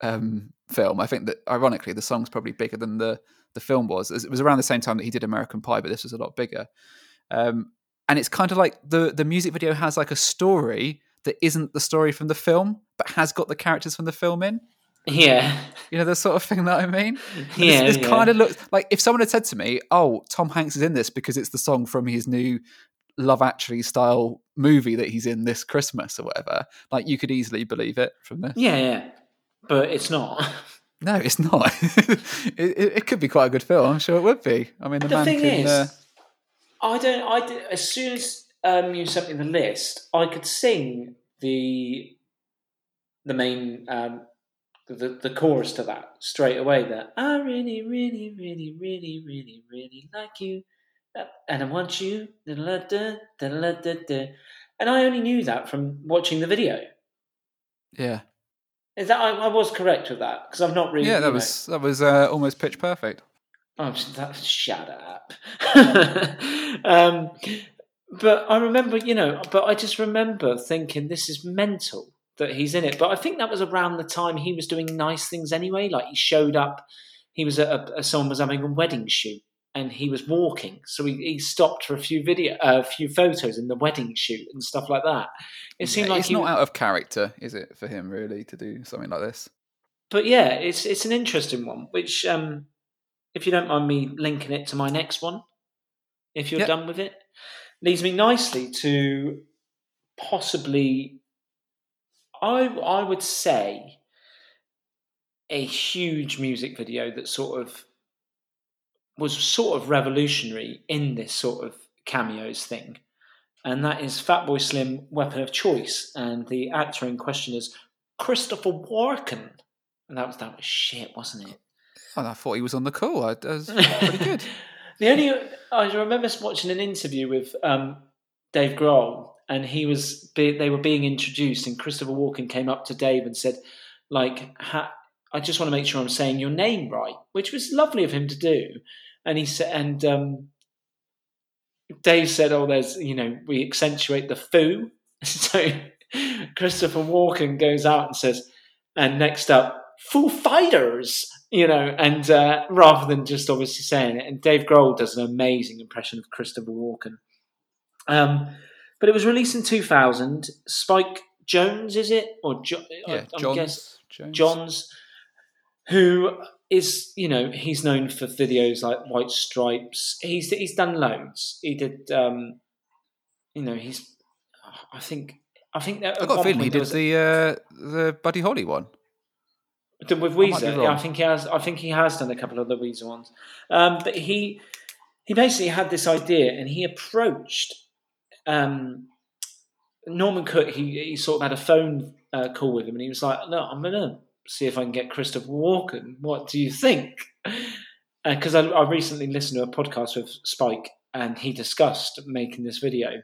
um, film. I think that ironically, the song's probably bigger than the the film was. It was around the same time that he did American Pie, but this was a lot bigger. Um, and it's kind of like the the music video has like a story that isn't the story from the film, but has got the characters from the film in. Yeah, you know the sort of thing that I mean. yeah, this, this yeah. kind of looks like if someone had said to me, "Oh, Tom Hanks is in this because it's the song from his new Love Actually style movie that he's in this Christmas or whatever," like you could easily believe it from this. Yeah, yeah, but it's not. No, it's not. it, it, it, could be quite a good film. I'm sure it would be. I mean, the, the man thing can, is, uh, I don't. I did, as soon as um, you sent me the list, I could sing the the main um, the the chorus to that straight away. That I really, really, really, really, really, really like you, uh, and I want you. And I only knew that from watching the video. Yeah. Is that I, I was correct with that because I've not really. Yeah, that was know. that was uh, almost pitch perfect. Oh, that, shut up. um, but I remember, you know, but I just remember thinking this is mental that he's in it. But I think that was around the time he was doing nice things anyway. Like he showed up, he was at a, someone was having a wedding shoot and he was walking, so he, he stopped for a few video, a uh, few photos in the wedding shoot and stuff like that. It seemed like it's not out of character, is it, for him really to do something like this? But yeah, it's it's an interesting one, which um, if you don't mind me linking it to my next one, if you're yep. done with it, leads me nicely to possibly, I I would say, a huge music video that sort of was sort of revolutionary in this sort of cameos thing, and that is Fatboy Slim, Weapon of Choice, and the actor in question is Christopher Walken, and that was that was shit, wasn't it? I thought he was on the call. That was pretty good. the only I remember watching an interview with um, Dave Grohl, and he was they were being introduced, and Christopher Walken came up to Dave and said, "Like, ha- I just want to make sure I'm saying your name right," which was lovely of him to do. And he said, and um, Dave said, "Oh, there's you know we accentuate the foo." so Christopher Walken goes out and says, and next up, Foo Fighters you know, and uh, rather than just obviously saying it, and Dave Grohl does an amazing impression of Christopher Walken. Um, but it was released in 2000. Spike Jonze, is it? Or jo- yeah, I, Johns, guess, Jones. Johns, who is, you know, he's known for videos like White Stripes. He's he's done loads. He did, um, you know, he's. I think I think that I got a feeling he did the uh, the Buddy Holly one. With Weezer, I yeah, I think he has. I think he has done a couple of the Weezer ones. Um, but he he basically had this idea, and he approached um, Norman Cook. He he sort of had a phone uh, call with him, and he was like, "No, I'm gonna see if I can get Christopher Walken. What do you think?" Because uh, I, I recently listened to a podcast with Spike, and he discussed making this video,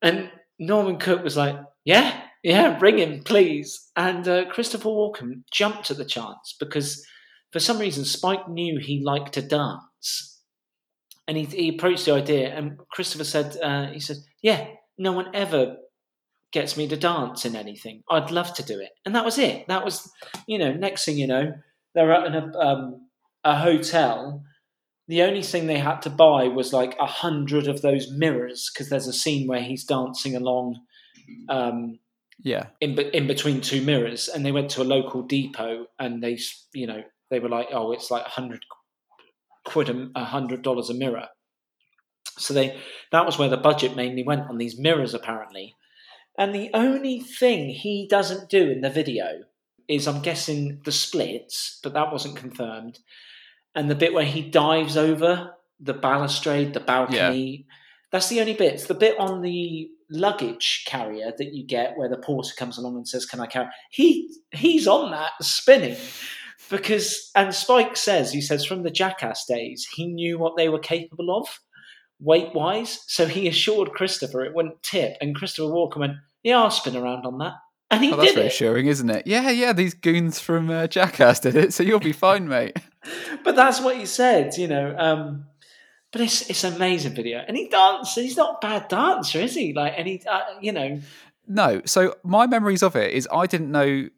and Norman Cook was like, "Yeah, yeah, bring him, please. And uh, Christopher Walken jumped at the chance because for some reason Spike knew he liked to dance. And he, he approached the idea, and Christopher said, uh, he said, yeah, no one ever gets me to dance in anything. I'd love to do it. And that was it. That was, you know, next thing you know, they're at an, um, a hotel the only thing they had to buy was like a hundred of those mirrors because there's a scene where he's dancing along. Um, yeah. In in between two mirrors, and they went to a local depot, and they you know they were like, oh, it's like a hundred quid a hundred dollars a mirror. So they that was where the budget mainly went on these mirrors apparently. And the only thing he doesn't do in the video is I'm guessing the splits, but that wasn't confirmed. And the bit where he dives over the balustrade, the balcony. Yeah. That's the only bits the bit on the luggage carrier that you get where the porter comes along and says, Can I carry? He he's on that spinning. Because and Spike says, he says from the jackass days, he knew what they were capable of weight wise. So he assured Christopher it wouldn't tip. And Christopher Walken went, Yeah, I'll spin around on that. And he oh, that's did reassuring, is isn't it? Yeah, yeah. These goons from uh, Jackass did it, so you'll be fine, mate. but that's what he said, you know. Um, but it's it's an amazing video, and he dances. He's not a bad dancer, is he? Like, and he, uh, you know. No. So my memories of it is I didn't know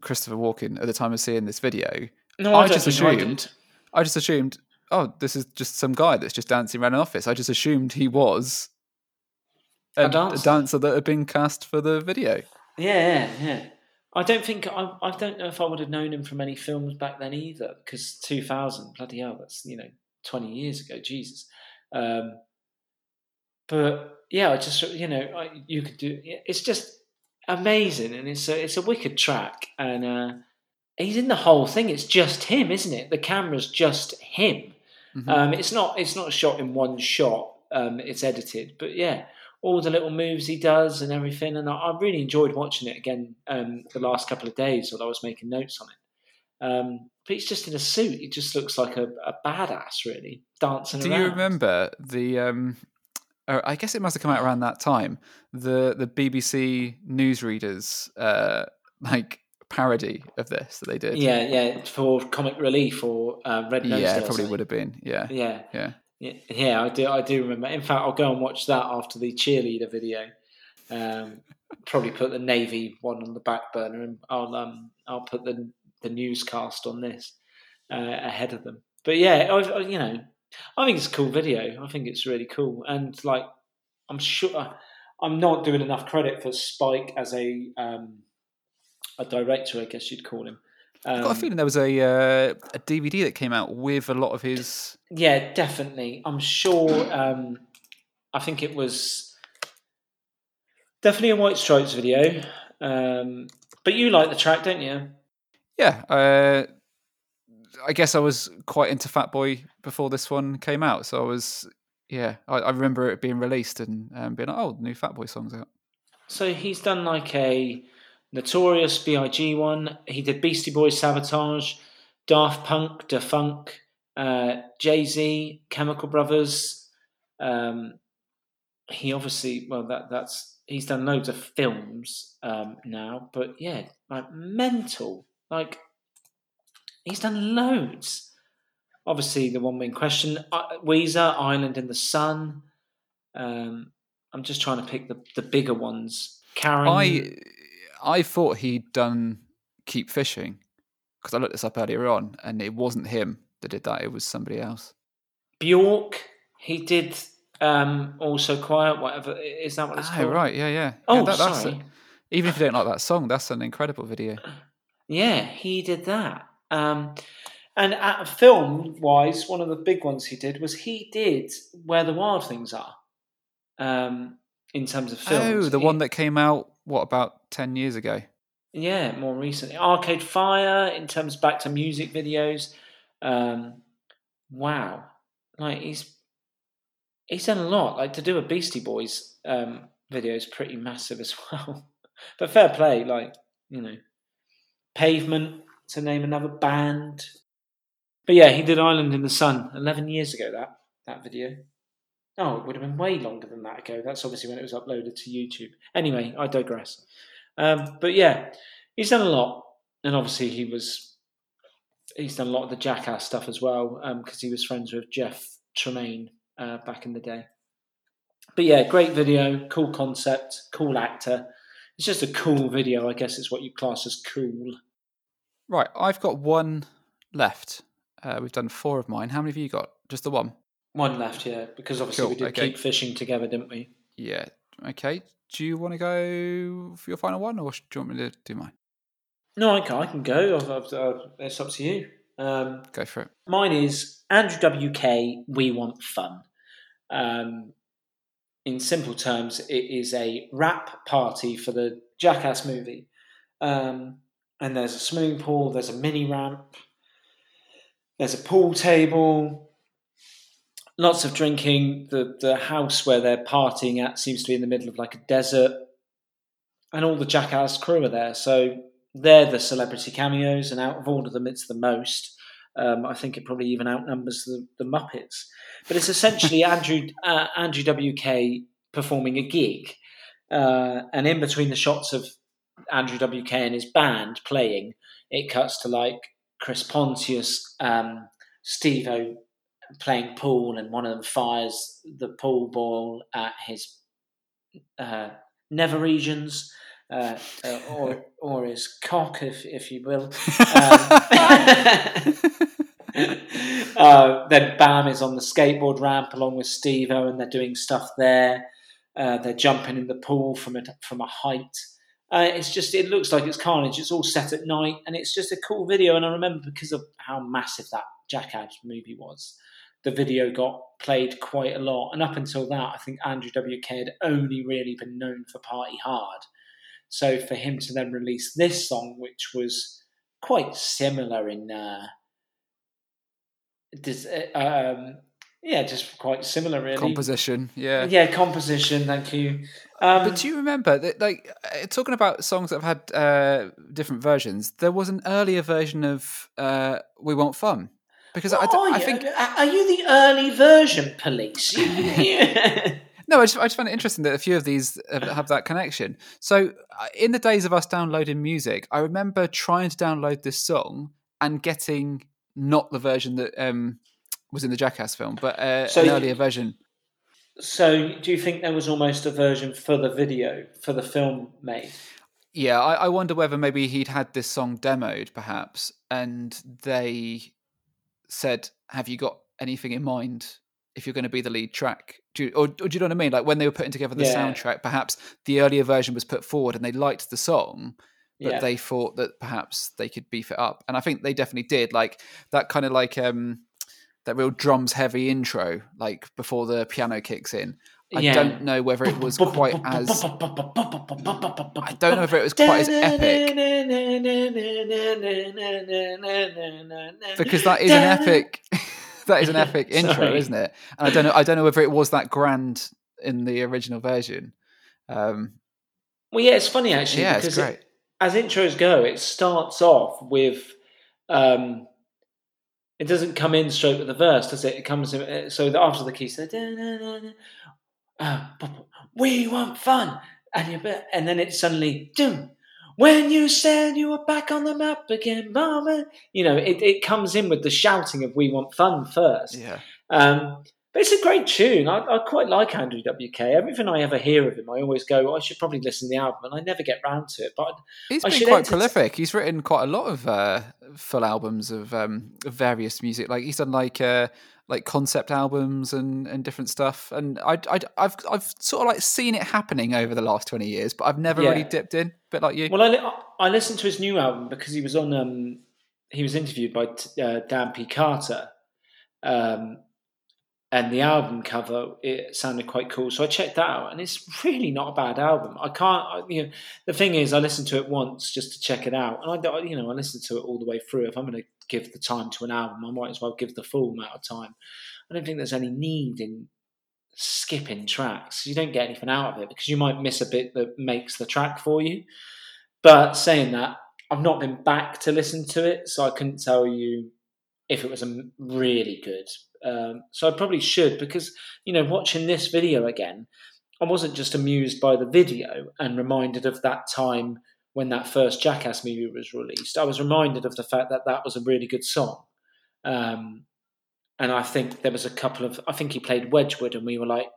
Christopher Walken at the time of seeing this video. No, I, I just assumed. I, I just assumed. Oh, this is just some guy that's just dancing around an office. I just assumed he was a, a, dancer. a dancer that had been cast for the video. Yeah, yeah, yeah. I don't think I. I don't know if I would have known him from any films back then either, because two thousand, bloody hell, that's you know twenty years ago. Jesus. Um, but yeah, I just you know I, you could do. It's just amazing, and it's a it's a wicked track, and uh, he's in the whole thing. It's just him, isn't it? The camera's just him. Mm-hmm. Um, it's not it's not shot in one shot. Um, it's edited, but yeah, all the little moves he does and everything. And I, I really enjoyed watching it again um, the last couple of days while I was making notes on it. Um, but he's just in a suit. He just looks like a, a badass, really, dancing Do around. you remember the? Um, uh, I guess it must have come out around that time. The the BBC newsreaders uh, like parody of this that they did. Yeah, yeah, for comic relief or uh, Red Nose. Yeah, it probably would have been. Yeah, yeah, yeah. Yeah, I do. I do remember. In fact, I'll go and watch that after the cheerleader video. Um, probably put the navy one on the back burner, and I'll um, I'll put the the newscast on this uh, ahead of them. But yeah, I, you know, I think it's a cool video. I think it's really cool, and like, I'm sure I'm not doing enough credit for Spike as a um, a director. I guess you'd call him. Um, I've got a um, feeling there was a uh, a DVD that came out with a lot of his. Yeah, definitely. I'm sure. Um, I think it was definitely a White Stripes video. Um, but you like the track, don't you? Yeah. Uh, I guess I was quite into Fatboy before this one came out, so I was. Yeah, I, I remember it being released and um, being like, "Oh, new Fatboy songs out." So he's done like a Notorious B.I.G. one. He did Beastie Boys Sabotage, Daft Punk, Defunk, uh, Jay Z, Chemical Brothers. Um, he obviously, well, that that's he's done loads of films um, now, but yeah, like mental. Like he's done loads. Obviously, the one in question, uh, Weezer, Island in the Sun. Um, I'm just trying to pick the, the bigger ones. Karen. I I thought he'd done Keep Fishing because I looked this up earlier on, and it wasn't him that did that; it was somebody else. Bjork, he did um, also Quiet. Whatever is that what it's oh, called? Right, yeah, yeah. Oh, yeah, that, sorry. A, even if you don't like that song, that's an incredible video. Yeah, he did that. Um, and at film wise, one of the big ones he did was he did Where the Wild Things Are. Um, in terms of films. Oh, the he, one that came out what about ten years ago? Yeah, more recently. Arcade Fire in terms back to music videos. Um, wow, like he's he's done a lot. Like to do a Beastie Boys um, video is pretty massive as well. but fair play, like you know, Pavement to name another band. But yeah, he did Island in the Sun eleven years ago. That that video. Oh, it would have been way longer than that ago. That's obviously when it was uploaded to YouTube. Anyway, I digress. Um, but yeah, he's done a lot, and obviously he was he's done a lot of the Jackass stuff as well because um, he was friends with Jeff Tremaine uh, back in the day. But yeah, great video, cool concept, cool actor. It's just a cool video, I guess. It's what you class as cool. Right, I've got one left. Uh, we've done four of mine. How many have you got? Just the one. One left, yeah, because obviously cool. we did okay. keep fishing together, didn't we? Yeah. Okay. Do you want to go for your final one, or do you want me to do mine? No, I can. I can go. I've, I've, I've, it's up to you. Um, go for it. Mine is Andrew WK. We want fun. Um, in simple terms, it is a wrap party for the Jackass movie. Um, and there's a swimming pool, there's a mini ramp, there's a pool table, lots of drinking. The the house where they're partying at seems to be in the middle of like a desert, and all the Jackass crew are there. So they're the celebrity cameos, and out of all of them, it's the most. Um, I think it probably even outnumbers the, the Muppets. But it's essentially Andrew uh, Andrew WK performing a gig, uh, and in between the shots of Andrew WK and his band playing, it cuts to like Chris Pontius, um, Steve O playing pool, and one of them fires the pool ball at his uh, nether regions. Uh, uh, or or his cock, if if you will. Um, uh, then Bam is on the skateboard ramp along with Steve O, and they're doing stuff there. Uh, they're jumping in the pool from a from a height. Uh, it's just it looks like it's carnage. It's all set at night, and it's just a cool video. And I remember because of how massive that Jackass movie was, the video got played quite a lot. And up until that, I think Andrew WK had only really been known for Party Hard. So for him to then release this song, which was quite similar in uh, uh um, yeah, just quite similar, really. Composition, yeah, yeah, composition. Thank you. Um, but do you remember that, like, uh, talking about songs that have had uh, different versions? There was an earlier version of uh, "We Want Fun." Because I, I, think are you the early version police? no, I just, I just find it interesting that a few of these have, that connection. So, uh, in the days of us downloading music, I remember trying to download this song and getting not the version that um, was in the Jackass film, but uh, so, an earlier version. So, do you think there was almost a version for the video for the film made? Yeah, I, I wonder whether maybe he'd had this song demoed, perhaps, and they said, "Have you got anything in mind if you're going to be the lead track?" Do you, or, or, do you know what I mean? Like when they were putting together the yeah. soundtrack, perhaps the earlier version was put forward, and they liked the song, but yeah. they thought that perhaps they could beef it up, and I think they definitely did. Like that kind of like um that real drums heavy intro, like before the piano kicks in. I yeah. don't know whether it was quite as. I don't know if it was quite as epic. because that is an epic. That is an epic intro, isn't it? And I don't know. I don't know whether it was that grand in the original version. Um, well, yeah, it's funny actually. Yeah, it's great. It, as intros go, it starts off with. Um, it doesn't come in straight with the verse, does it? It comes in, uh, so after the key says, uh, "We want fun," and you and then it suddenly, Doom, when you said you were back on the map again, mama. You know, it, it comes in with the shouting of "We want fun" first. Yeah. Um, but it's a great tune. I, I, quite like Andrew WK. Everything I ever hear of him, I always go, I should probably listen to the album, and I never get round to it. But he's I been quite prolific. He's written quite a lot of uh, full albums of, um, various music. Like he's done like uh, like concept albums and, and different stuff. And I, I, I've I've sort of like seen it happening over the last twenty years, but I've never yeah. really dipped in. A bit like you. Well, I, I listened to his new album because he was on. Um, he was interviewed by uh, Dan P Carter. Um, and the album cover it sounded quite cool. So i checked that out and it's really not a bad album. I can't you know the thing is i listened to it once just to check it out and i you know i listened to it all the way through. If i'm going to give the time to an album i might as well give the full amount of time. I don't think there's any need in skipping tracks. You don't get anything out of it because you might miss a bit that makes the track for you. But saying that i've not been back to listen to it so i couldn't tell you if it was a really good um, so I probably should because you know watching this video again, I wasn't just amused by the video and reminded of that time when that first Jackass movie was released. I was reminded of the fact that that was a really good song. Um, and I think there was a couple of I think he played Wedgwood, and we were like,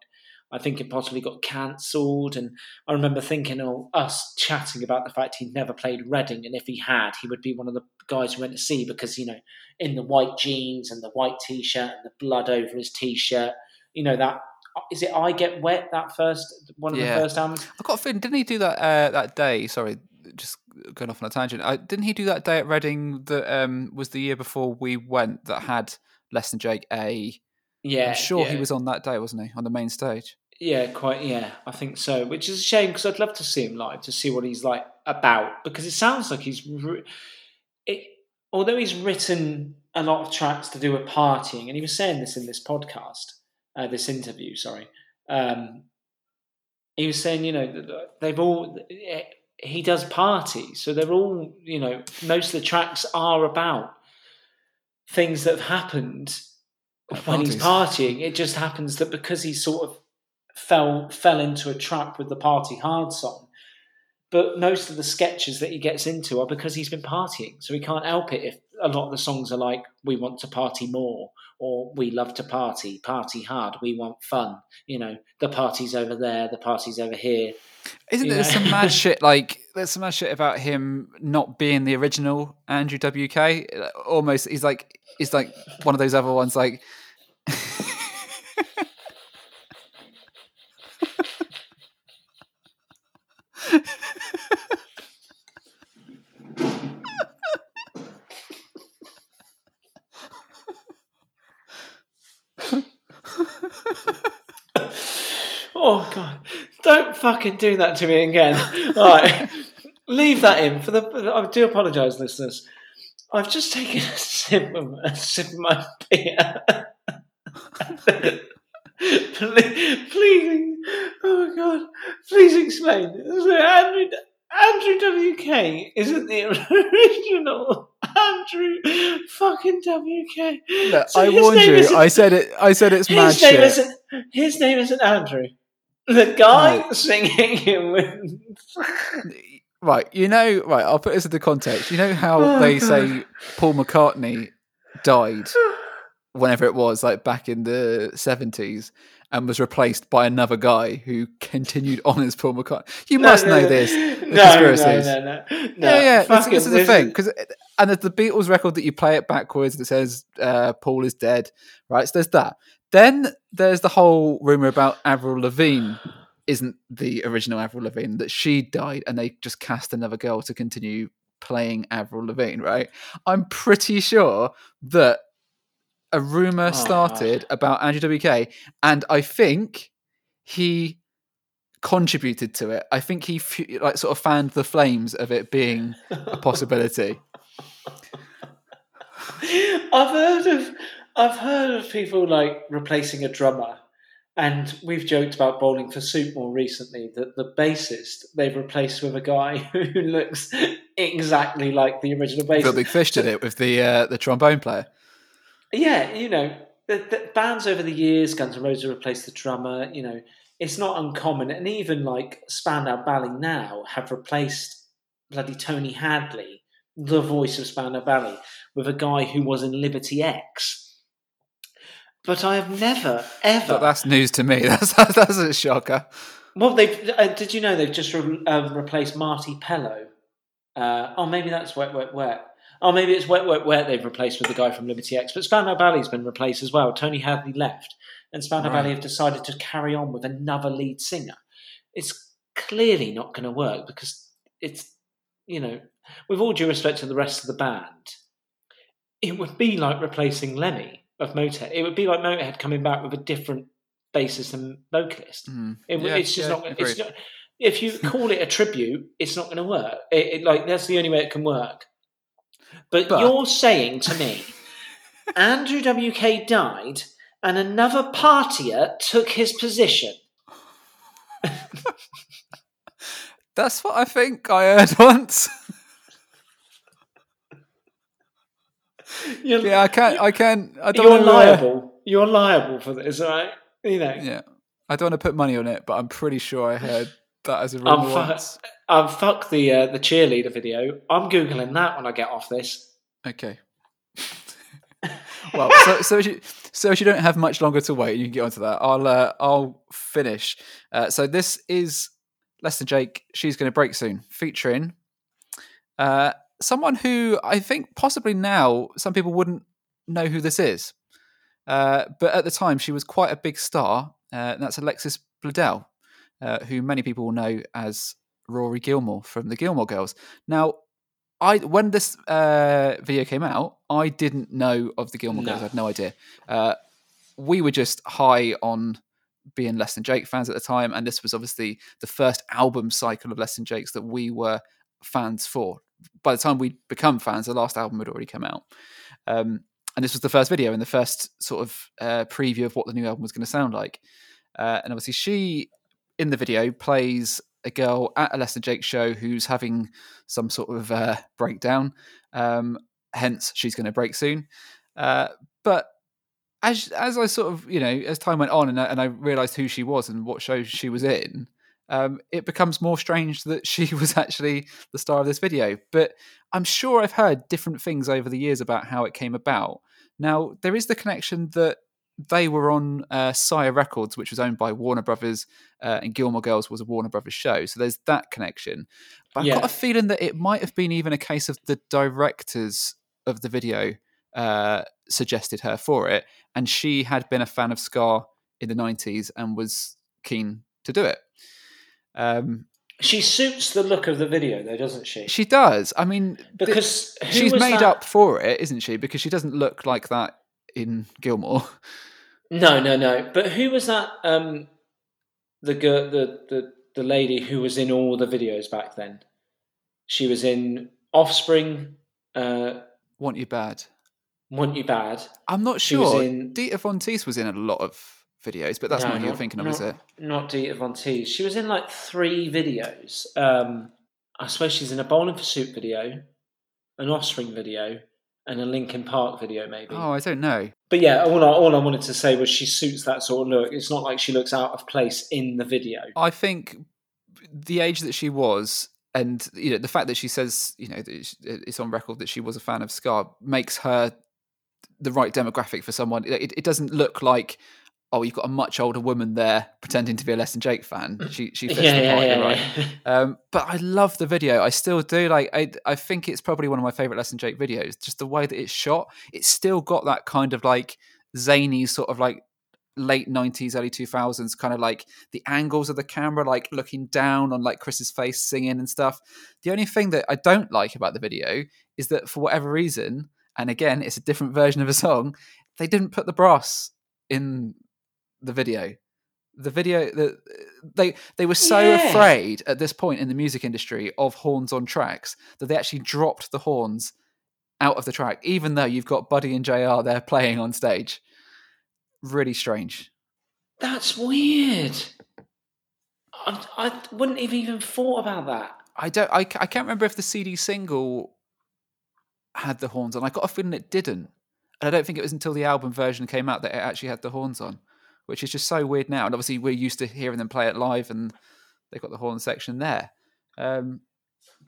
I think it possibly got cancelled. And I remember thinking, oh, us chatting about the fact he'd never played Reading, and if he had, he would be one of the guys went to see because you know in the white jeans and the white t-shirt and the blood over his t-shirt, you know that is it I Get Wet that first one of yeah. the first albums. I got a feeling didn't he do that uh, that day? Sorry, just going off on a tangent. I, didn't he do that day at Reading that um, was the year before we went that had Less Than Jake a yeah, I'm sure yeah. he was on that day, wasn't he, on the main stage? Yeah, quite. Yeah, I think so. Which is a shame because I'd love to see him live to see what he's like about because it sounds like he's. It, although he's written a lot of tracks to do with partying, and he was saying this in this podcast, uh, this interview. Sorry, um, he was saying, you know, they've all. He does parties, so they're all, you know, most of the tracks are about things that have happened when he's partying. It just happens that because he sort of fell fell into a trap with the party hard song. But most of the sketches that he gets into are because he's been partying, so he can't help it if a lot of the songs are like "We want to party more" or "We love to party, party hard, we want fun." You know, the party's over there, the party's over here. Isn't there some mad shit like there's some mad shit about him not being the original Andrew WK? Almost, he's like he's like one of those other ones like. oh god! Don't fucking do that to me again. All right, leave that in for the. I do apologise, listeners. I've just taken a sip of, a sip of my beer. please, please, oh god, please explain. So Andrew, Andrew WK isn't the original Andrew fucking WK. Look, so I warned you. I said it. I said it's mad his name shit. Isn't, his name isn't Andrew. The guy right. singing him with. Right, you know, right. I'll put this into context. You know how oh, they say Paul McCartney died whenever it was, like back in the seventies, and was replaced by another guy who continued on as Paul McCartney. You no, must no, know no. this. The no, conspiracies. No, no, no, no. Yeah, yeah. This, this, is the thing because, and there's the Beatles record that you play it backwards and it says uh, Paul is dead. Right, so there's that. Then there's the whole rumor about Avril Lavigne isn't the original Avril Lavigne that she died, and they just cast another girl to continue playing Avril Lavigne. Right? I'm pretty sure that a rumor oh, started about Andrew WK, and I think he contributed to it. I think he like sort of fanned the flames of it being a possibility. I've heard of I've heard of people like replacing a drummer, and we've joked about bowling for soup more recently that the bassist they've replaced with a guy who looks exactly like the original bassist. Reel Big Fish did it with the uh, the trombone player. Yeah, you know, the, the bands over the years, Guns N' Roses replaced the drummer. You know, it's not uncommon, and even like Spandau Ballet now have replaced bloody Tony Hadley, the voice of Spandau Ballet, with a guy who was in Liberty X. But I have never ever. But that's news to me. That's that's a shocker. Well, they uh, did you know they've just re- um, replaced Marty Pellow? Uh, oh, maybe that's Wet Wet Wet. Oh, maybe it's Wet Wet Wet they've replaced with the guy from Liberty X. But Spandau Ballet's been replaced as well. Tony Hadley left, and Spandau right. Ballet have decided to carry on with another lead singer. It's clearly not going to work because it's, you know, with all due respect to the rest of the band, it would be like replacing Lemmy of Motorhead. It would be like Motorhead coming back with a different bassist and vocalist. Mm. It, yeah, it's just yeah, not. It's not. If you call it a tribute, it's not going to work. It, it, like that's the only way it can work. But, but you're saying to me, Andrew WK died and another partier took his position. That's what I think I heard once. You're, yeah, I can't. I can't. I don't. You're liable. You're liable for this, right? You know. Yeah, I don't want to put money on it, but I'm pretty sure I heard that as a rumor I'm, once. I'm fuck the uh, the cheerleader video. I'm googling that when I get off this. Okay. well, so, so as you so as you don't have much longer to wait, you can get onto that. I'll uh, I'll finish. Uh, so this is Less Than Jake. She's going to break soon, featuring uh, someone who I think possibly now some people wouldn't know who this is. Uh, but at the time, she was quite a big star, uh, and that's Alexis Bledel, uh, who many people will know as Rory Gilmore from the Gilmore Girls. Now, I when this uh, video came out, I didn't know of the Gilmore no. Girls. I had no idea. Uh, we were just high on being Less Than Jake fans at the time, and this was obviously the first album cycle of Less Than Jake's that we were fans for. By the time we'd become fans, the last album had already come out. Um, and this was the first video and the first sort of uh, preview of what the new album was going to sound like. Uh, and obviously, she in the video plays a girl at a Less Than Jake show who's having some sort of uh, breakdown. Um, hence, she's going to break soon. Uh, but as as I sort of you know as time went on and, and I realised who she was and what show she was in, um, it becomes more strange that she was actually the star of this video. But I'm sure I've heard different things over the years about how it came about. Now, there is the connection that they were on uh, Sire Records, which was owned by Warner Brothers, uh, and Gilmore Girls was a Warner Brothers show. So there's that connection. But I've got a feeling that it might have been even a case of the directors of the video uh, suggested her for it, and she had been a fan of ska in the 90s and was keen to do it. Um, she suits the look of the video, though, doesn't she? She does. I mean, because th- she's made that? up for it, isn't she? Because she doesn't look like that in Gilmore. No, no, no. But who was that? Um, the girl, the the the lady who was in all the videos back then. She was in Offspring. Uh, Want you bad. Want you bad. I'm not sure. In... Dita Von Teese was in a lot of videos, but that's no, not who you're thinking of, not, is it? Not Dita Von Teese. She was in like three videos. Um, I suppose she's in a Bowling for Soup video, an Offspring video, and a Linkin Park video, maybe. Oh, I don't know. But yeah, all I, all I wanted to say was she suits that sort of look. It's not like she looks out of place in the video. I think the age that she was and you know the fact that she says you know it's on record that she was a fan of ska makes her the right demographic for someone it, it doesn't look like oh, you've got a much older woman there pretending to be a Less Than Jake fan. She she fits yeah, the part, yeah, right? Yeah. Um, but I love the video. I still do. Like I I think it's probably one of my favorite Less Than Jake videos. Just the way that it's shot. It's still got that kind of like zany sort of like late 90s early 2000s kind of like the angles of the camera like looking down on like chris's face singing and stuff the only thing that i don't like about the video is that for whatever reason and again it's a different version of a song they didn't put the brass in the video. The video that they they were so yeah. afraid at this point in the music industry of horns on tracks that they actually dropped the horns out of the track, even though you've got Buddy and JR there playing on stage. Really strange. That's weird. I, I wouldn't have even thought about that. I don't. I, I can't remember if the CD single had the horns on. I got a feeling it didn't. And I don't think it was until the album version came out that it actually had the horns on which is just so weird now. And obviously, we're used to hearing them play it live, and they've got the horn section there. Um,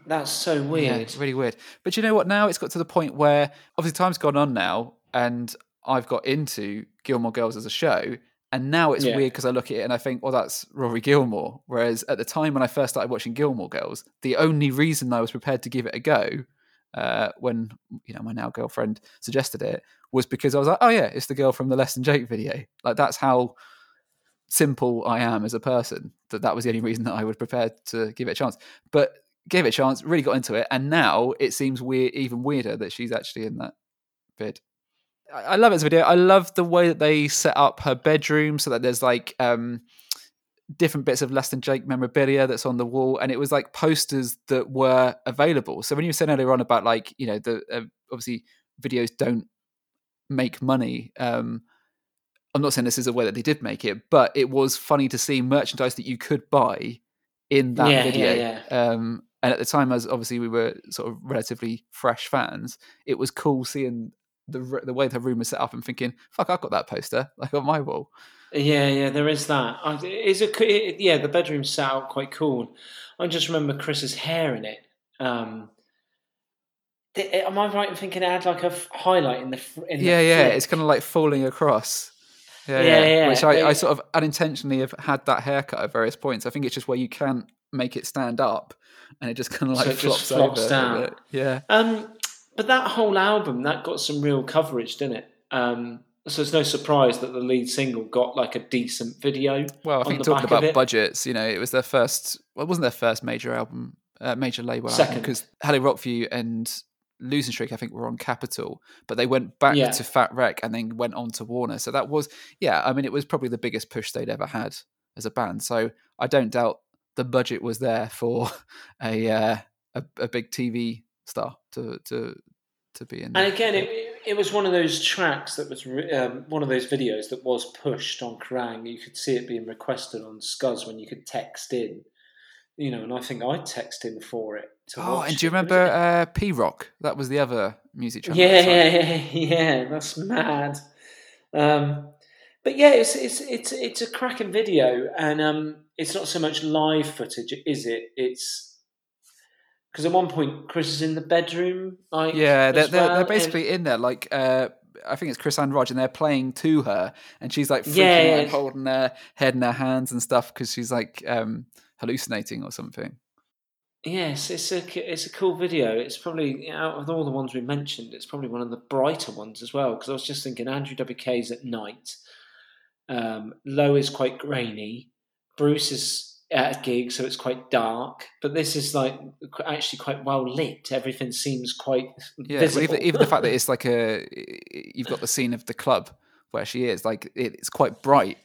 That's so weird. Yeah, it's really weird. But you know what? Now it's got to the point where obviously time's gone on now, and I've got into Gilmore Girls as a show, and now it's yeah. weird because I look at it and I think, well, that's Rory Gilmore. Whereas at the time when I first started watching Gilmore Girls, the only reason I was prepared to give it a go, uh, when you know my now girlfriend suggested it, was because I was like, oh yeah, it's the girl from the Less Than Jake video. Like that's how simple I am as a person. That that was the only reason that I would prepare to give it a chance. But gave it a chance, really got into it, and now it seems weird, even weirder that she's actually in that vid. I, love this video. I love the way that they set up her bedroom so that there's like um, different bits of Less Than Jake memorabilia that's on the wall, and it was like posters that were available. So when you were saying earlier on about like you know the uh, obviously videos don't make money. Um, I'm not saying this is a way that they did make it, but it was funny to see merchandise that you could buy in that yeah, video. Yeah, yeah. Um, and at the time, as obviously we were sort of relatively fresh fans, it was cool seeing the the way the room was set up and thinking, "Fuck, I've got that poster like on my wall." Yeah, yeah, there is that. Is it? Yeah, the bedroom's set out quite cool. I just remember Chris's hair in it. Um, Am I right in thinking it had like a highlight in the? In yeah, the yeah. It's kind of like falling across. Yeah, yeah. yeah. Which I, I, sort of unintentionally have had that haircut at various points. I think it's just where you can't make it stand up, and it just kind of like So flops, flops over. down. Yeah. Um, but that whole album that got some real coverage, didn't it? Um, so it's no surprise that the lead single got like a decent video. Well, I think talking about budgets, you know, it was their first. Well, it wasn't their first major album, uh, major label Second. because Hello Rockview and Losing Streak, I think, were on Capitol, but they went back Yeah. to Fat Wreck and then went on to Warner. So that was, yeah, I mean, it was probably the biggest push they'd ever had as a band. So I don't doubt the budget was there for a uh, a, a big TV star to to to be in. And again, it, it was one of those tracks that was re- um, one of those videos that was pushed on Kerrang. You could see it being requested on Scuzz when you could text in, you know. And I think I text in for it. To Oh, and do you it. It was- remember uh, P Rock? That was the other music channel. Yeah, at the time. yeah, yeah, yeah. That's mad. Um, but yeah, it's it's it's it's a cracking video, and um, it's not so much live footage, is it? It's because at one point Chris is in the bedroom, like Yeah, they're, they're, well, they're basically in there. Like, uh, I think it's Chris and Rog, and they're playing to her, and she's like freaking Yeah, out yeah. and holding her head in her hands and stuff because she's like um, hallucinating or something. Yes, it's a it's a cool video. It's probably out of all the ones we mentioned, it's probably one of the brighter ones as well. Because I was just thinking, Andrew WK's at night. Um, Low is quite grainy. Bruce is at a gig, so it's quite dark. But this is like actually quite well lit. Everything seems quite Yeah, well, visible. even, even the fact that it's like a you've got the scene of the club where she is, like it's quite bright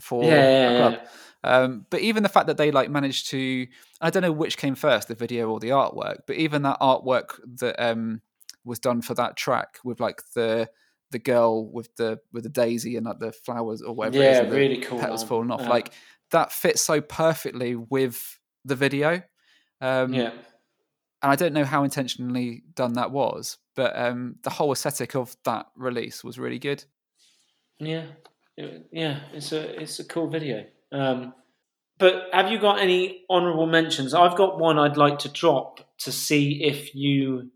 for Yeah, yeah, a yeah. club. Um, but even the fact that they like managed to, I don't know which came first, the video or the artwork, but even that artwork that um, was done for that track with like the the girl with the with the daisy and like the flowers or whatever it is, yeah, and the really cool. petals falling off, Um, like that fits so perfectly with the video. Um, yeah, and I don't know how intentionally done that was, but um, the whole aesthetic of that release was really good. yeah, yeah. It's a it's a cool video. Um, but have you got any honourable mentions? I've got one I'd like to drop to see if you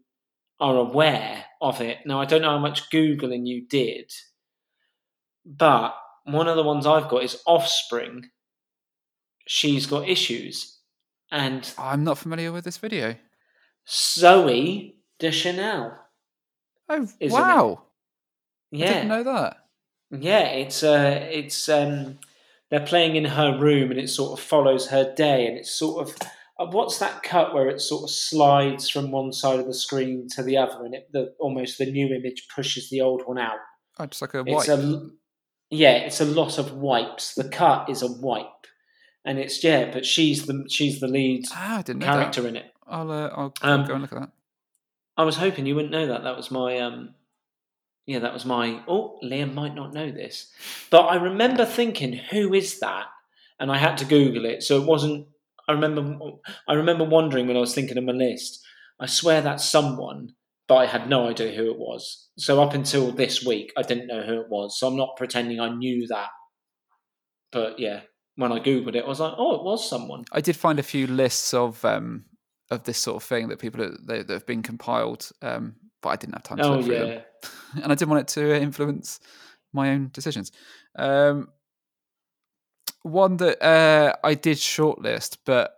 are aware of it. Now I don't know how much googling you did, but one of the ones I've got is Offspring. She's got issues, and I'm not familiar with this video. Zooey Deschanel. Oh it? wow! I Yeah, didn't know that. Yeah, it's uh, it's um, they're playing in her room, and it sort of follows her day, and it's sort of uh, what's that cut where it sort of slides from one side of the screen to the other, and it the almost the new image pushes the old one out. Oh, just like a It's a yeah, it's a lot of wipes. The cut is a wipe, and it's yeah, but she's the she's the lead ah, character that. in it. I'll uh, I'll Um, go and look at that. I was hoping you wouldn't know that. That was my um yeah, that was my oh, Liam might not know this. But I remember thinking, who is that? And I had to Google it. So it wasn't I remember I remember wondering when I was thinking of my list, I swear that's someone, but I had no idea who it was. So up until this week I didn't know who it was. So I'm not pretending I knew that. But yeah, when I Googled it, I was like, oh, it was someone. I did find a few lists of um of this sort of thing that people that, that have been compiled, um, but I didn't have time to Oh look through them. and I didn't want it to influence my own decisions. Um, one that uh, I did shortlist, but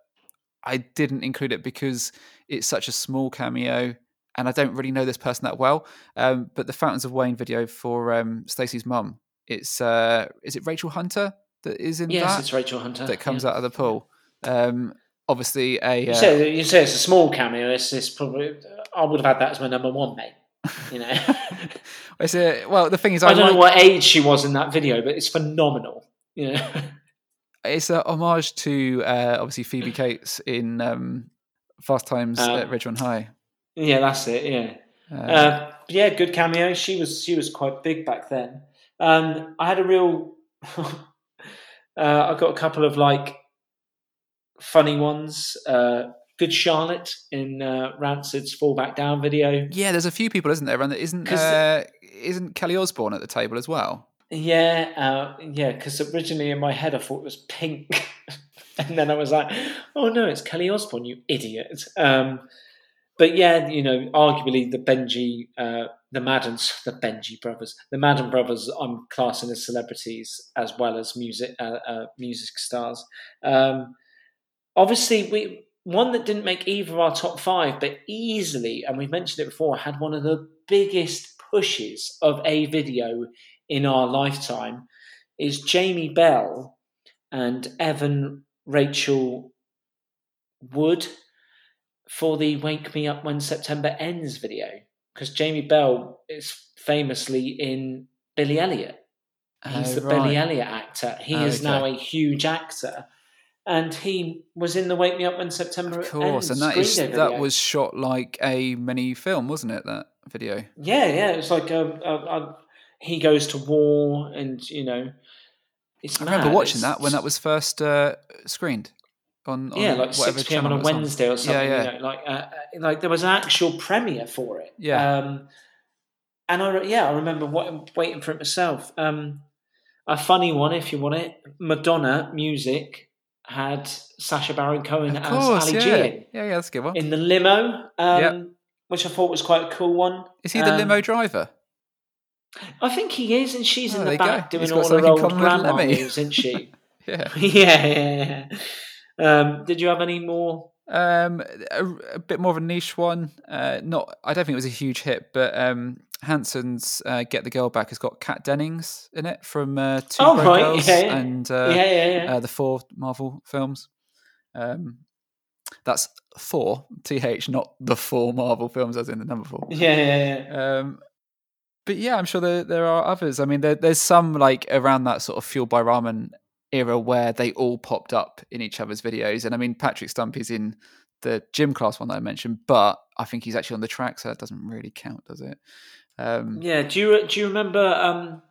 I didn't include it because it's such a small cameo, and I don't really know this person that well. Um, but the Fountains of Wayne video for um, Stacy's mum. It's uh, is it Rachel Hunter that is in Yes, that it's Rachel Hunter. that comes yeah. out of the pool. Um, obviously, a You uh, say you say it's a small cameo. It's, it's probably I would have had that as my number one, mate. You know, it's a well. The thing is, I, I don't like, know what age she was in that video, but it's phenomenal. You know, it's a homage to uh, obviously Phoebe Cates in um, Fast Times Um, at Ridgemont High. yeah, that's it. Yeah, Uh, uh, yeah, good cameo. She was she was quite big back then. Um, I had a real. uh, I got a couple of like funny ones. Uh, good Charlotte in uh, Rancid's "Fall Back Down" video. yeah, there's a few people, isn't there? And isn't 'Cause- uh, isn't Kelly Osbourne at the table as well? Yeah, uh, yeah. Because originally in my head I thought it was Pink, and then I was like, "Oh no, it's Kelly Osbourne, you idiot!" Um, but yeah, you know, arguably the Benji, uh, the Maddens, the Benji brothers, the Madden brothers, I'm classing as celebrities as well as music, uh, uh, music stars. Um, obviously we one that didn't make either of our top five, but easily, and we've mentioned it before, had one of the biggest pushes of a video in our lifetime is Jamie Bell and Evan Rachel Wood for the Wake Me Up When September Ends video. Because Jamie Bell is famously in Billy Elliot. He's oh, the right. Billy Elliot actor. He oh, is okay. now a huge actor and he was in the Wake Me Up When September. Of course, Ends and that is that was shot like a mini film, wasn't it? That video. Yeah, yeah, it was like a, a, a he goes to war, and you know, I remember watching it's, that when that was first uh, screened. On, on yeah, like six pm on a Wednesday on. or something. Yeah, yeah. You know, like uh, uh, like there was an actual premiere for it. Yeah. Um, and I yeah I remember waiting for it myself. Um, a funny one, if you want it, Madonna music had Sasha Baron Cohen of course, as Ali yeah. G in. Yeah, yeah, that's a good one. In the limo, um, yep. which I thought was quite a cool one. Is he the um, limo driver? I think he is, and she's oh, in the back doing all her old grandma moves, isn't she? yeah. yeah, yeah, yeah. Um, did you have any more? Um, a, a, bit more of a niche one. Uh, not, I don't think it was a huge hit, but um, Hanson's uh, "Get the Girl Back" has got Kat Dennings in it from uh, Two oh, right. Girls yeah, yeah. and uh, yeah, uh, the Thor Marvel films. Um, that's Thor th, not the four Marvel films, as in the number four. Yeah, yeah, yeah. Um, but yeah, I'm sure there there are others. I mean, there, there's some like around that sort of fueled by ramen era where they all popped up in each other's videos, and I mean, Patrick Stump is in the gym class one that I mentioned, but I think he's actually on the track, so that doesn't really count, does it? Um, yeah. Do you do you remember um,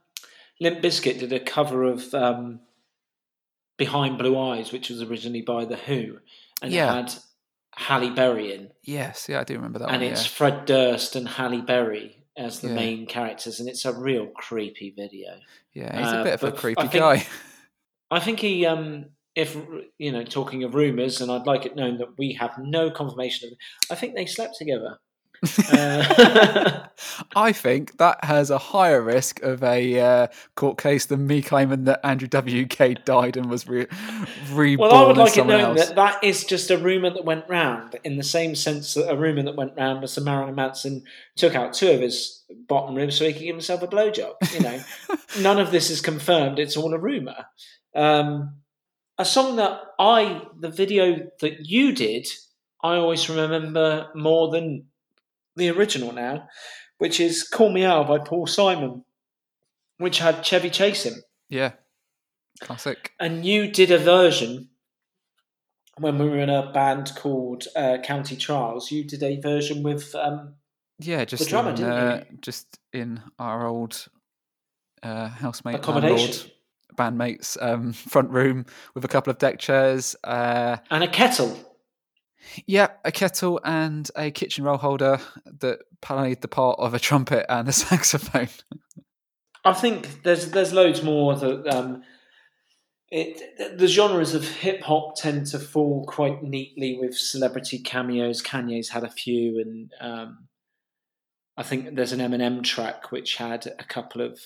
Limp Bizkit did a cover of um, Behind Blue Eyes, which was originally by the Who, and yeah. had Halle Berry in. Yes, yeah, I do remember that. And one, it's yeah. Fred Durst and Halle Berry as the yeah. main characters, and it's a real creepy video. Yeah, he's uh, a bit of a creepy I think, guy. I think he, um, if you know, talking of rumors, and I'd like it known that we have no confirmation of it. I think they slept together. Uh, I think that has a higher risk of a uh, court case than me claiming that Andrew WK died and was re- reborn. Well, I would like it known else. that that is just a rumor that went round, in the same sense that a rumor that went round was that Marilyn Manson took out two of his bottom ribs so he could give himself a blowjob. You know, none of this is confirmed; it's all a rumor. Um, a song that I, the video that you did, I always remember more than the original now, which is "Call Me Al by Paul Simon, which had Chevy Chase in. Yeah, classic. And you did a version when we were in a band called uh, County Trials. You did a version with um, yeah, just the drummer, in, uh? Just in our old uh, housemate accommodation. Bandmates um, front room with a couple of deck chairs uh, and a kettle. Yeah, a kettle and a kitchen roll holder that played the part of a trumpet and a saxophone. I think there's there's loads more that um, it the genres of hip hop tend to fall quite neatly with celebrity cameos. Kanye's had a few, and um, I think there's an Eminem track which had a couple of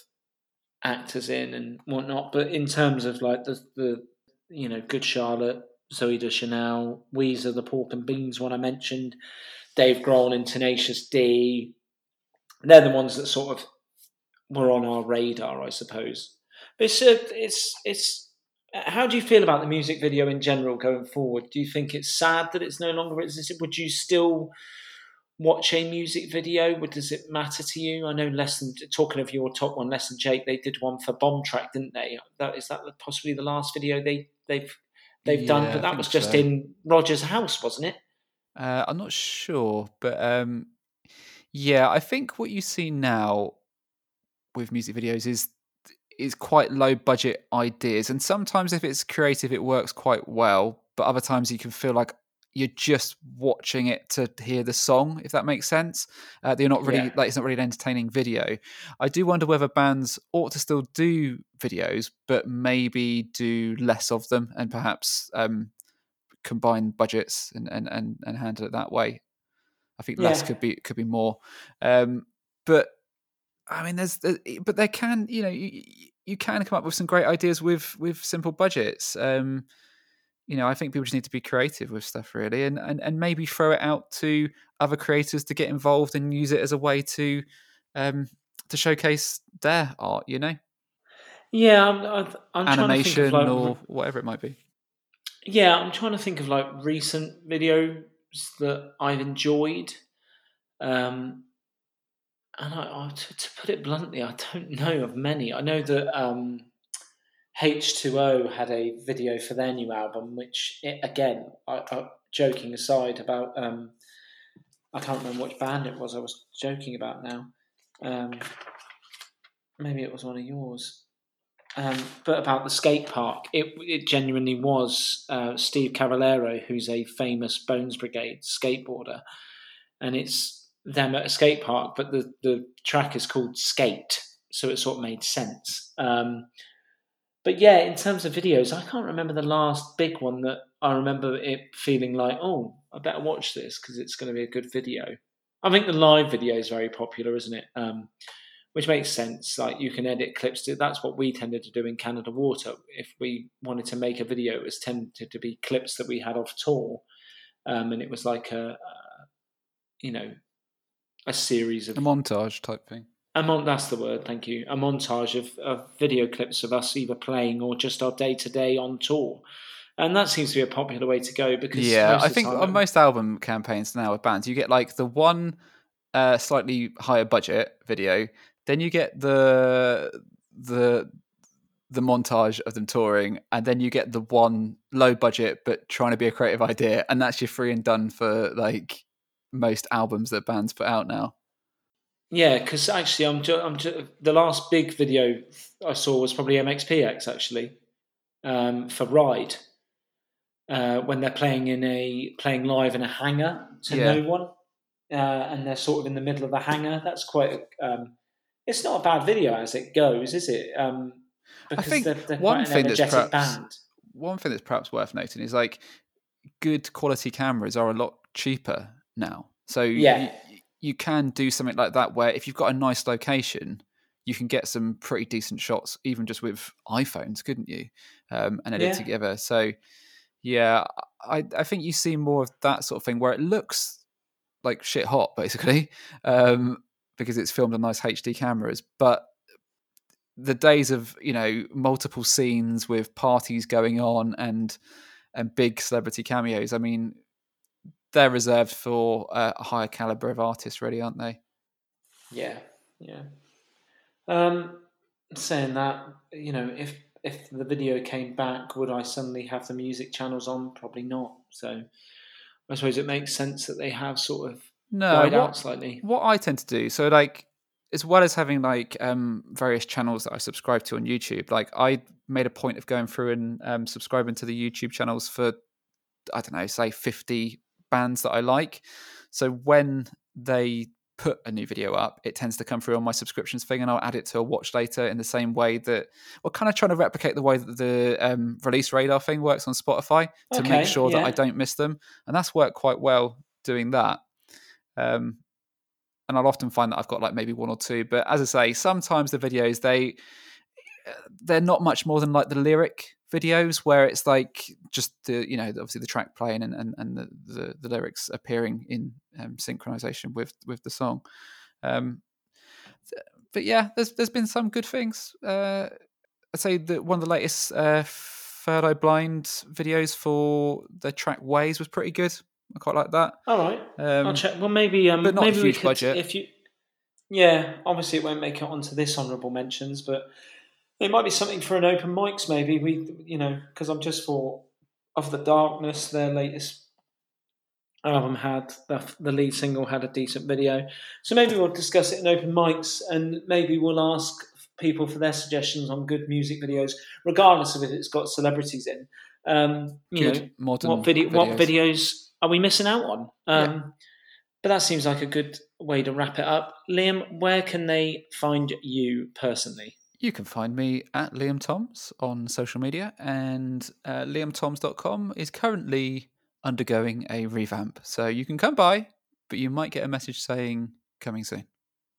actors in and whatnot. But in terms of like the the you know Good Charlotte, Zooey Deschanel, Weezer, the Pork and Beans one I mentioned, Dave Grohl and Tenacious D. They're the ones that sort of were on our radar, I suppose. But it's, uh, it's, it's, how do you feel about the music video in general going forward? Do you think it's sad that it's no longer existed? Would you still watch a music video? Would, does it matter to you? I know less than talking of your top one, less than Jake. They did one for Bomb Track, didn't they? That is that possibly the last video they they've they've yeah, done, but that was just so. in Roger's house, wasn't it? Uh, I'm not sure, but um, yeah, I think what you see now with music videos is is quite low budget ideas, and sometimes if it's creative, it works quite well. But other times you can feel like you're just watching it to hear the song, if that makes sense. Uh, you're not really yeah. like it's not really an entertaining video. I do wonder whether bands ought to still do videos, but maybe do less of them and perhaps um, combine budgets and, and, and, and handle it that way. I think less could be could be more. Um, but I mean, there's, there's, but there can you know you, you can come up with some great ideas with with simple budgets. Um, you know, I think people just need to be creative with stuff really, and and and maybe throw it out to other creators to get involved and use it as a way to um to showcase their art. You know. Yeah, I'm, I'm animation like, or whatever it might be. Yeah, I'm trying to think of like recent videos that I've enjoyed. Um, and I, I to, to, put it bluntly, I don't know of many. I know that um, H2O had a video for their new album, which, it, again, I, I, joking aside about, um, I can't remember which band it was I was joking about now. Um, maybe it was one of yours. Um, but about the skate park, it, it genuinely was uh, Steve Caballero, who's a famous Bones Brigade skateboarder. And it's them at a skate park, but the, the track is called Skate. So it sort of made sense. Um, but yeah, in terms of videos, I can't remember the last big one that I remember it feeling like, oh, I better watch this because it's going to be a good video. I think the live video is very popular, isn't it? Um, which makes sense. Like you can edit clips. To, that's what we tended to do in Canada Water. If we wanted to make a video, it was tended to be clips that we had off tour, um, and it was like a, a, you know, a series of a montage type thing. A mon- that's the word, thank you. A montage of, of video clips of us either playing or just our day to day on tour. And that seems to be a popular way to go because yeah, I think on most album campaigns now with bands, you get like the one uh, slightly higher budget video, then you get the the the montage of them touring, and then you get the one low budget but trying to be a creative idea, and that's your free and done for like most albums that bands put out now. Yeah, because actually, I'm, ju- I'm ju- the last big video I saw was probably MXPX actually um, for Ride uh, when they're playing in a playing live in a hangar to yeah. no one, uh, and they're sort of in the middle of a hangar. That's quite. Um, it's not a bad video as it goes, is it? Um, I think they're, they're one thing that's perhaps band. one thing that's perhaps worth noting is like good quality cameras are a lot cheaper now. So yeah you can do something like that where if you've got a nice location, you can get some pretty decent shots, even just with iPhones, couldn't you? Um, and edit yeah. together. So, yeah, I, I think you see more of that sort of thing where it looks like shit hot, basically, um, because it's filmed on nice HD cameras. But the days of you know multiple scenes with parties going on and and big celebrity cameos. I mean, they're reserved for a higher caliber of artists, really, aren't they? Yeah, yeah. Um, saying that, you know, if if the video came back, would I suddenly have the music channels on? Probably not. So I suppose it makes sense that they have sort of no, what, out slightly. What I tend to do, so like as well as having like um, various channels that I subscribe to on YouTube, like I made a point of going through and um, subscribing to the YouTube channels for I don't know, say fifty bands that I like. So when they put a new video up, it tends to come through on my subscriptions thing, and I'll add it to a watch later in the same way that we're kind of trying to replicate the way that the um, release radar thing works on Spotify to okay, make sure yeah. that I don't miss them, and that's worked quite well doing that. Um, and I'll often find that I've got like maybe one or two, but as I say, sometimes the videos they they're not much more than like the lyric videos where it's like just the you know obviously the track playing and and, and the, the, the lyrics appearing in um, synchronization with with the song. Um, but yeah there's there's been some good things. Uh, i'd say that one of the latest uh, third eye blind videos for the track ways was pretty good. I quite like that. All right. Um, i'll check. Well maybe um but not maybe a huge could, budget. if you yeah obviously it won't make it onto this honorable mentions but it might be something for an open mics, maybe. We, you know, because I'm just for of the darkness. Their latest album had the, the lead single had a decent video, so maybe we'll discuss it in open mics, and maybe we'll ask people for their suggestions on good music videos, regardless of if it's got celebrities in. Um, you good know, what video, videos. what videos are we missing out on? Um, yeah. But that seems like a good way to wrap it up. Liam, where can they find you personally? You can find me at Liam Toms on social media, and uh, liamtoms.com is currently undergoing a revamp. So you can come by, but you might get a message saying coming soon.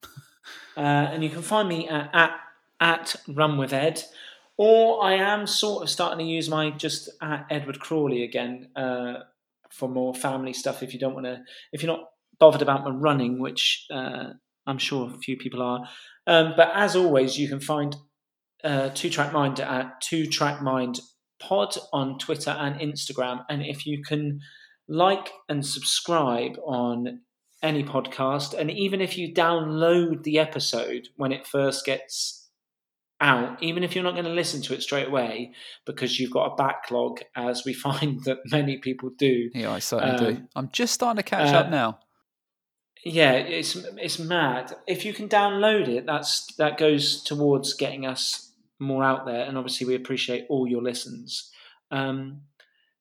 uh, and you can find me at, at, at Run with Ed, or I am sort of starting to use my just at Edward Crawley again uh, for more family stuff. If you don't want to, if you're not bothered about my running, which uh, I'm sure a few people are. Um, but as always, you can find uh, Two Track Mind at Two Track Mind Pod on Twitter and Instagram. And if you can like and subscribe on any podcast, and even if you download the episode when it first gets out, even if you're not going to listen to it straight away because you've got a backlog, as we find that many people do. Yeah, I certainly um, do. I'm just starting to catch uh, up now. Yeah, it's it's mad. If you can download it, that's that goes towards getting us more out there, and obviously we appreciate all your listens. Um,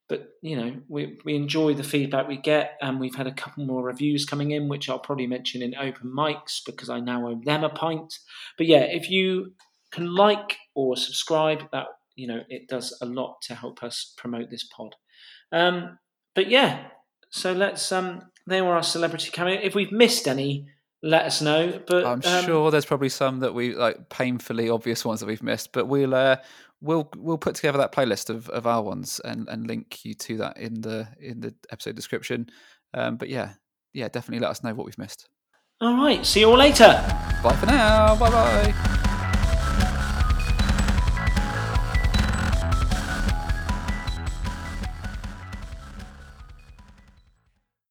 but you know, we we enjoy the feedback we get, and we've had a couple more reviews coming in, which I'll probably mention in open mics because I now owe them a pint. But yeah, if you can like or subscribe, that you know it does a lot to help us promote this pod. Um, but yeah, so let's um, they were our celebrity cameo. If we've missed any, let us know. But I'm um, sure there's probably some that we like painfully obvious ones that we've missed. But we'll uh, we'll we'll put together that playlist of, of our ones and, and link you to that in the in the episode description. Um, but yeah, yeah, definitely let us know what we've missed. All right. See you all later. Bye for now. Bye bye.